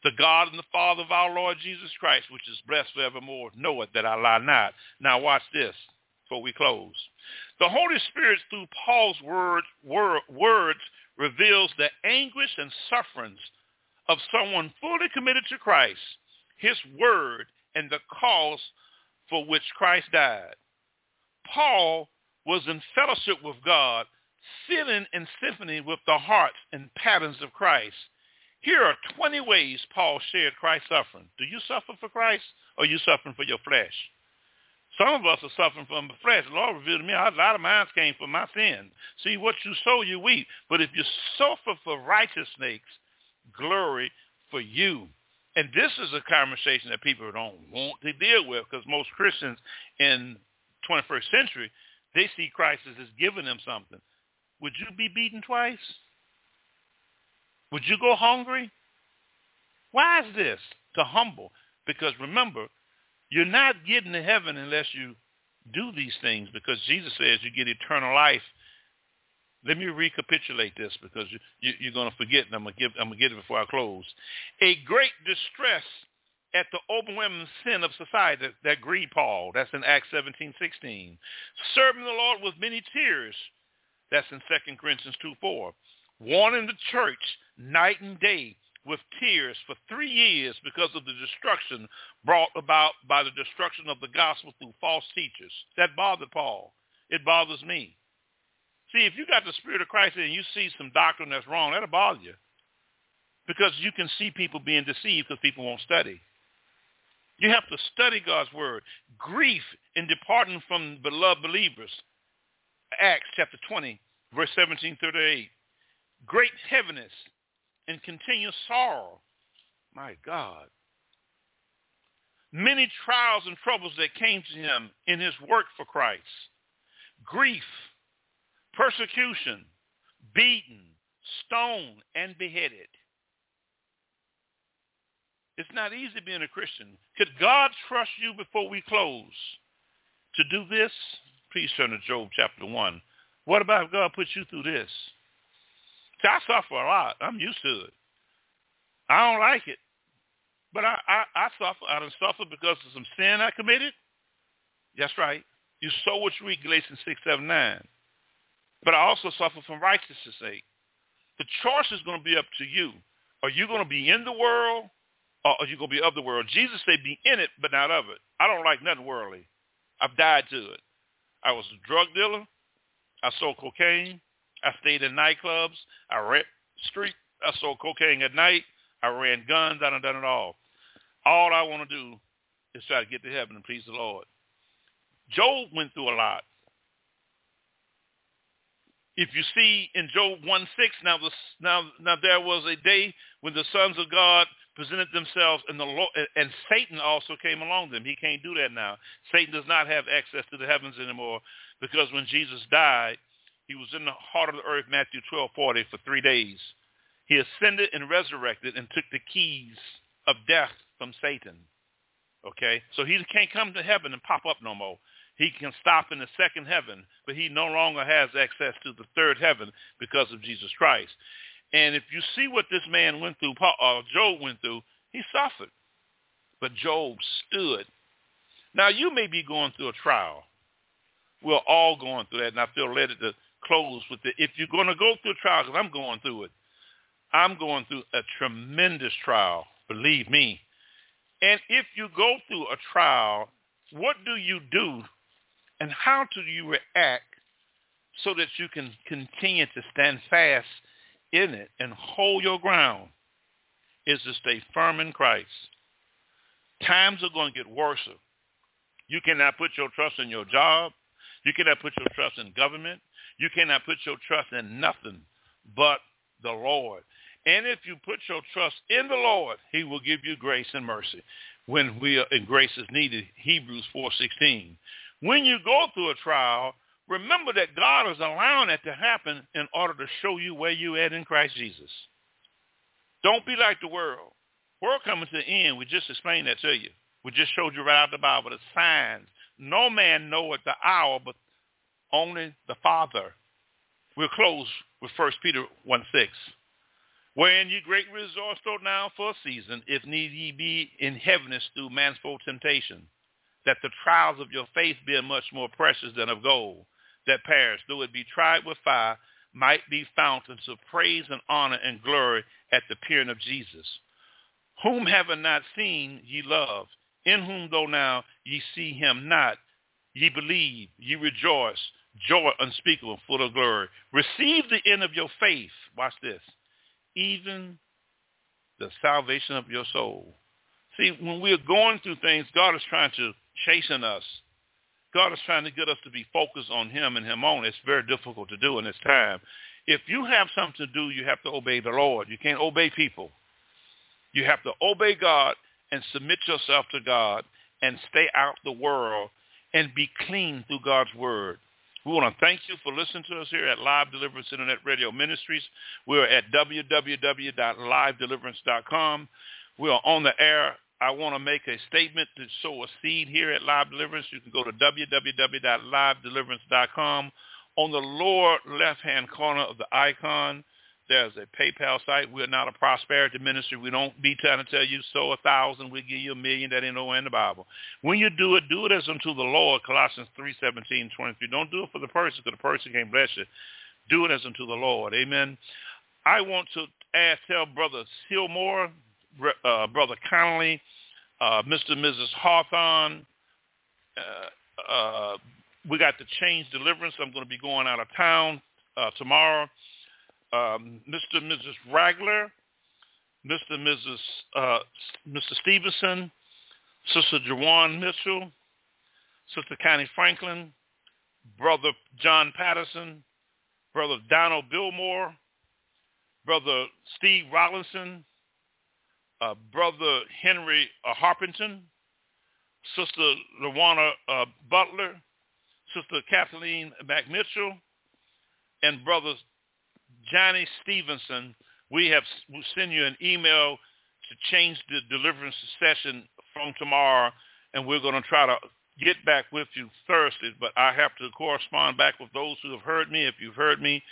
The God and the Father of our Lord Jesus Christ, which is blessed forevermore, knoweth that I lie not. Now watch this before we close. The Holy Spirit, through Paul's word, word, words, reveals the anguish and sufferings of someone fully committed to Christ, his word, and the cause for which Christ died. Paul was in fellowship with God, feeling in symphony with the hearts and patterns of Christ. Here are 20 ways Paul shared Christ's suffering. Do you suffer for Christ or you suffering for your flesh? Some of us are suffering from the flesh. The Lord revealed to me a lot of mine came from my sin. See, what you sow, you reap. But if you suffer for righteousness, glory for you. And this is a conversation that people don't want to deal with because most Christians in 21st century, they see Christ as giving them something. Would you be beaten twice? Would you go hungry? Why is this? To humble. Because remember, you're not getting to heaven unless you do these things because Jesus says you get eternal life let me recapitulate this because you, are going to forget, and I'm going to get it before I close. A great distress at the overwhelming sin of society that, that grieved Paul. That's in Acts 17, 16. Serving the Lord with many tears. That's in 2 Corinthians 2, 4. Warning the church night and day with tears for three years because of the destruction brought about by the destruction of the gospel through false teachers. That bothered Paul. It bothers me. See, if you got the Spirit of Christ and you see some doctrine that's wrong, that'll bother you. Because you can see people being deceived because people won't study. You have to study God's word. Grief in departing from beloved believers. Acts chapter 20, verse 17 through 8. Great heaviness and continual sorrow. My God. Many trials and troubles that came to him in his work for Christ. Grief, persecution, beaten, stoned, and beheaded. It's not easy being a Christian. Could God trust you before we close to do this? Please turn to Job chapter 1. What about if God puts you through this? See, I suffer a lot. I'm used to it. I don't like it. But I, I, I suffer. I don't suffer because of some sin I committed. That's right. You sow what you read, Galatians 6, 7, 9. But I also suffer from righteousness' sake. The choice is going to be up to you. Are you going to be in the world Uh, or are you going to be of the world? Jesus said be in it, but not of it. I don't like nothing worldly. I've died to it. I was a drug dealer. I sold cocaine. I stayed in nightclubs. I ran street. I sold cocaine at night. I ran guns. I done done it all. All I want to do is try to get to heaven and please the Lord. Job went through a lot. If you see in Job 1, 6, now, the, now, now there was a day when the sons of God presented themselves and the and Satan also came along them. He can't do that now. Satan does not have access to the heavens anymore because when Jesus died, he was in the heart of the earth, Matthew 12, 40, for three days. He ascended and resurrected and took the keys of death from Satan. Okay? So he can't come to heaven and pop up no more. He can stop in the second heaven, but he no longer has access to the third heaven because of Jesus Christ. And if you see what this man went through, Paul, uh, Job went through, he suffered. But Job stood. Now, you may be going through a trial. We're all going through that, and I feel led to close with it. If you're going to go through a trial, because I'm going through it, I'm going through a tremendous trial, believe me. And if you go through a trial, what do you do and how do you react so that you can continue to stand fast in it and hold your ground is to stay firm in Christ. Times are going to get worse. You cannot put your trust in your job. You cannot put your trust in government. You cannot put your trust in nothing but the Lord. And if you put your trust in the Lord, he will give you grace and mercy when we are, and grace is needed. Hebrews 4.16. When you go through a trial, remember that God is allowing that to happen in order to show you where you at in Christ Jesus. Don't be like the world. World coming to the end. We just explained that to you. We just showed you right out of the Bible the signs. No man knoweth the hour, but only the Father. We'll close with 1 Peter 1, 6. Wherein ye great resource though now for a season, if need ye be in heaviness through manifold temptation, that the trials of your faith being much more precious than of gold, that perish, though it be tried with fire, might be fountains of praise and honor and glory at the appearing of Jesus, whom having not seen ye love, in whom though now ye see him not, ye believe, ye rejoice, joy unspeakable, full of glory. Receive the end of your faith. Watch this. Even the salvation of your soul. See, when we're going through things, God is trying to chasten us. God is trying to get us to be focused on him and him only. It's very difficult to do in this time. If you have something to do, you have to obey the Lord. You can't obey people. You have to obey God and submit yourself to God and stay out the world and be clean through God's word. We want to thank you for listening to us here at Live Deliverance Internet Radio Ministries. We're at www.livedeliverance.com. We are on the air I want to make a statement to sow a seed here at Live Deliverance. You can go to www.livedeliverance.com. On the lower left-hand corner of the icon, there's a PayPal site. We're not a prosperity ministry. We don't be trying to tell you sow a thousand, we give you a million. That ain't nowhere in the Bible. When you do it, do it as unto the Lord, Colossians 3, 17, 23. Don't do it for the person because the person can't bless you. Do it as unto the Lord. Amen. I want to ask, tell Brother Sillmore, uh, Brother Connolly, uh, Mr. and Mrs. Hawthorne. Uh, uh, we got the Change Deliverance. I'm going to be going out of town uh, tomorrow. Um, Mr. and Mrs. Ragler, Mr. and Mrs. Mr. Stevenson, Sister Jawan Mitchell, Sister Connie Franklin, Brother John Patterson, Brother Donald Billmore, Brother Steve Rollinson, uh, Brother Henry uh, Harpington, Sister Lawana uh, Butler, Sister Kathleen McMitchell, and Brother Johnny Stevenson. We have we'll send you an email to change the deliverance session from tomorrow, and we're going to try to get back with you Thursday, but I have to correspond back with those who have heard me. If you've heard me,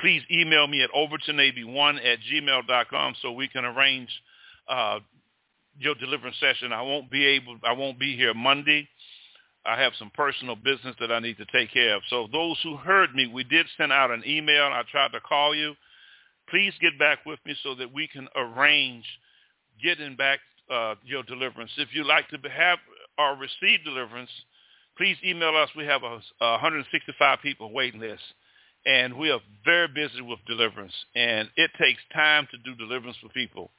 please email me at overtonavy1 at gmail.com so we can arrange uh, your deliverance session. I won't be able, I won't be here Monday. I have some personal business that I need to take care of. So those who heard me, we did send out an email. I tried to call you. Please get back with me so that we can arrange getting back uh, your deliverance. If you'd like to have or receive deliverance, please email us. We have a, a 165 people waiting list, and we are very busy with deliverance, and it takes time to do deliverance for people.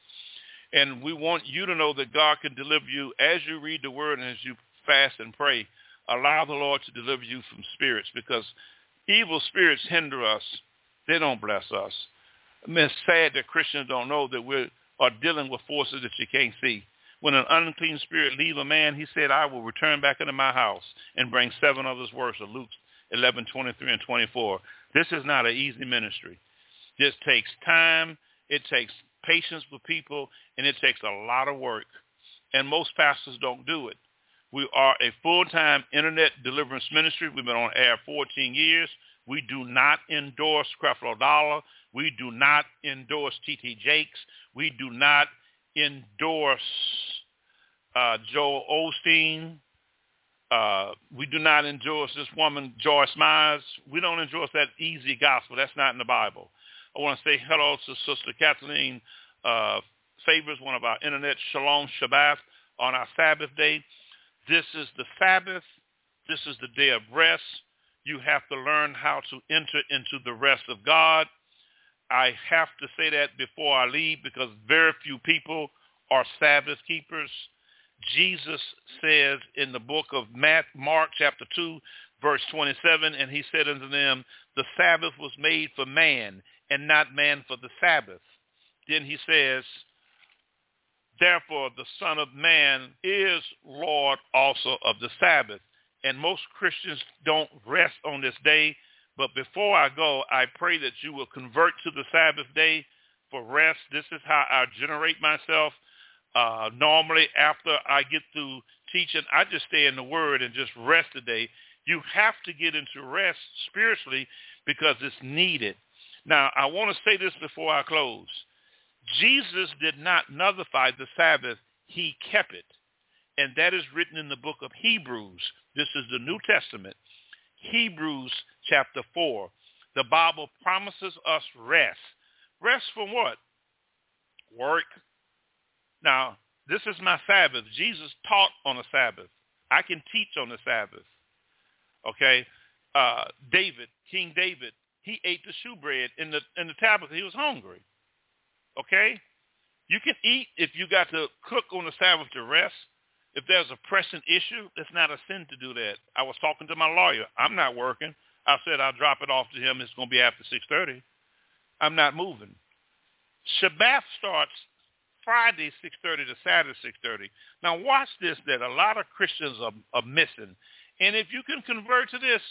And we want you to know that God can deliver you as you read the word and as you fast and pray. Allow the Lord to deliver you from spirits because evil spirits hinder us. They don't bless us. I it's sad that Christians don't know that we are dealing with forces that you can't see. When an unclean spirit leave a man, he said, I will return back into my house and bring seven others worse. Of Luke 11, 23 and 24. This is not an easy ministry. This takes time. It takes patience with people, and it takes a lot of work. And most pastors don't do it. We are a full-time internet deliverance ministry. We've been on air 14 years. We do not endorse Creflo Dollar. We do not endorse T.D. Jakes. We do not endorse uh, Joel Osteen. Uh, we do not endorse this woman, Joyce Myers. We don't endorse that easy gospel. That's not in the Bible. I want to say hello to Sister Kathleen uh, Favors, one of our internet Shalom Shabbat on our Sabbath day. This is the Sabbath. This is the day of rest. You have to learn how to enter into the rest of God. I have to say that before I leave because very few people are Sabbath keepers. Jesus says in the book of Mark chapter 2, verse 27, and he said unto them, the Sabbath was made for man and not man for the Sabbath. Then he says, therefore the Son of Man is Lord also of the Sabbath. And most Christians don't rest on this day but before I go, I pray that you will convert to the Sabbath day for rest. This is how I generate myself. Uh, normally, after I get through teaching, I just stay in the Word and just rest today. You have to get into rest spiritually because it's needed. Now, I want to say this before I close. Jesus did not nullify the Sabbath. He kept it. And that is written in the book of Hebrews. This is the New Testament. Hebrews chapter 4. The Bible promises us rest. Rest from what? Work. Now, this is my Sabbath. Jesus taught on the Sabbath. I can teach on the Sabbath. Okay? Uh, David, King David, he ate the shewbread in the in the tablet. He was hungry. Okay? You can eat if you got to cook on the Sabbath to rest. If there's a pressing issue, it's not a sin to do that. I was talking to my lawyer. I'm not working. I said I'll drop it off to him. It's going to be after 6.30. I'm not moving. Shabbat starts Friday 6.30 to Saturday 6.30. Now watch this that a lot of Christians are, are missing. And if you can convert to this,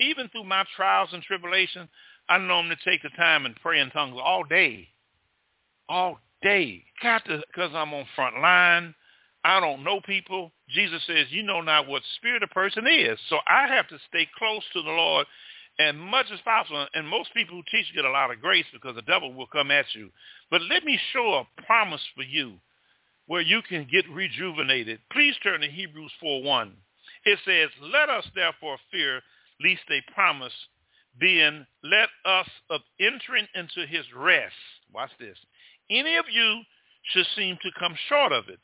even through my trials and tribulations, I normally take the time and pray in tongues all day. All day. Got because I'm on front line. I don't know people. Jesus says, you know not what spirit a person is. So I have to stay close to the Lord as much as possible. And most people who teach get a lot of grace because the devil will come at you. But let me show a promise for you where you can get rejuvenated. Please turn to Hebrews 4.1. It says, let us therefore fear lest they promise, being let us of entering into his rest. watch this, any of you should seem to come short of it.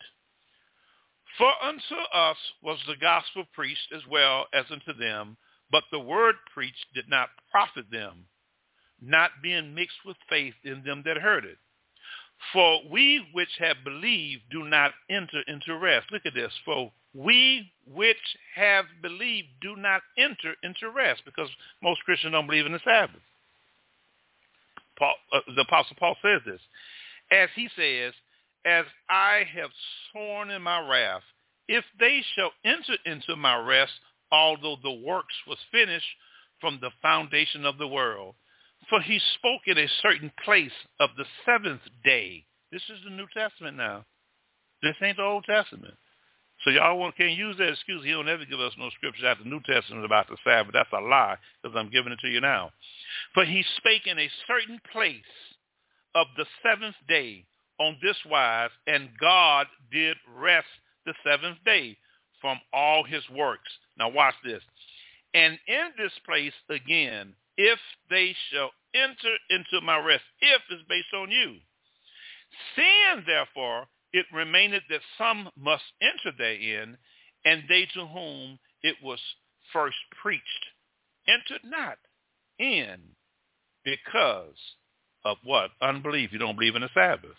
For unto us was the gospel preached as well as unto them, but the word preached did not profit them, not being mixed with faith in them that heard it. For we which have believed do not enter into rest. Look at this. For we which have believed do not enter into rest because most Christians don't believe in the Sabbath. Paul, uh, the Apostle Paul says this. As he says, as I have sworn in my wrath, if they shall enter into my rest, although the works was finished from the foundation of the world. For he spoke in a certain place of the seventh day. This is the New Testament now. This ain't the Old Testament. So y'all can't use that excuse. He'll never give us no scriptures out the New Testament about the Sabbath. That's a lie because I'm giving it to you now. For he spake in a certain place of the seventh day on this wise, and God did rest the seventh day from all his works. Now watch this. And in this place again, if they shall enter into my rest, if is based on you. Seeing therefore it remaineth that some must enter therein, and they to whom it was first preached entered not in because of what? Unbelief. You don't believe in the Sabbath.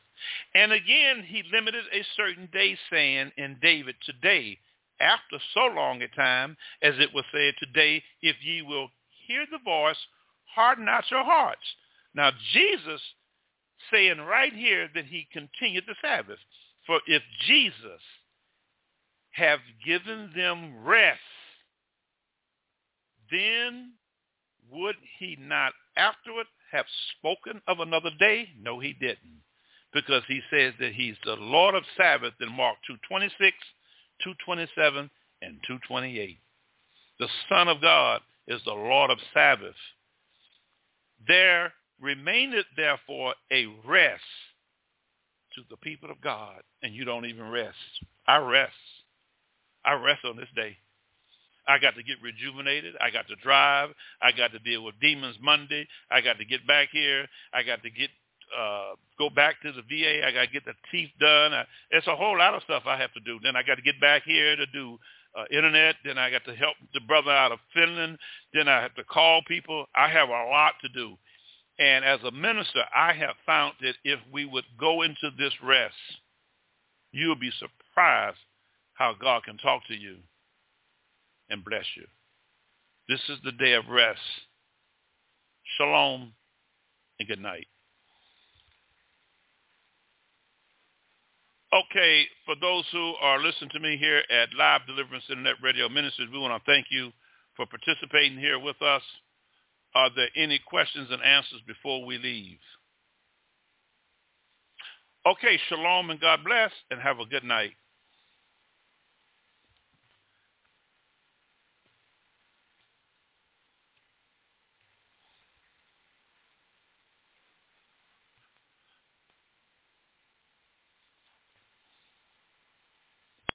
And again, he limited a certain day, saying in David, today, after so long a time, as it was said today, if ye will hear the voice, harden not your hearts. Now, Jesus saying right here that he continued the Sabbath. For if Jesus have given them rest, then would he not afterward have spoken of another day? No, he didn't. Because he says that he's the Lord of Sabbath in Mark 2.26, 2.27, and 2.28. The Son of God is the Lord of Sabbath. There remaineth therefore a rest to the people of God, and you don't even rest. I rest. I rest on this day. I got to get rejuvenated. I got to drive. I got to deal with demons Monday. I got to get back here. I got to get uh, go back to the VA. I got to get the teeth done. I, it's a whole lot of stuff I have to do. Then I got to get back here to do uh, internet. Then I got to help the brother out of Finland. Then I have to call people. I have a lot to do. And as a minister, I have found that if we would go into this rest, you'll be surprised how God can talk to you and bless you. This is the day of rest. Shalom and good night. Okay, for those who are listening to me here at Live Deliverance Internet Radio Ministries, we want to thank you for participating here with us. Are there any questions and answers before we leave? Okay, shalom and God bless, and have a good night.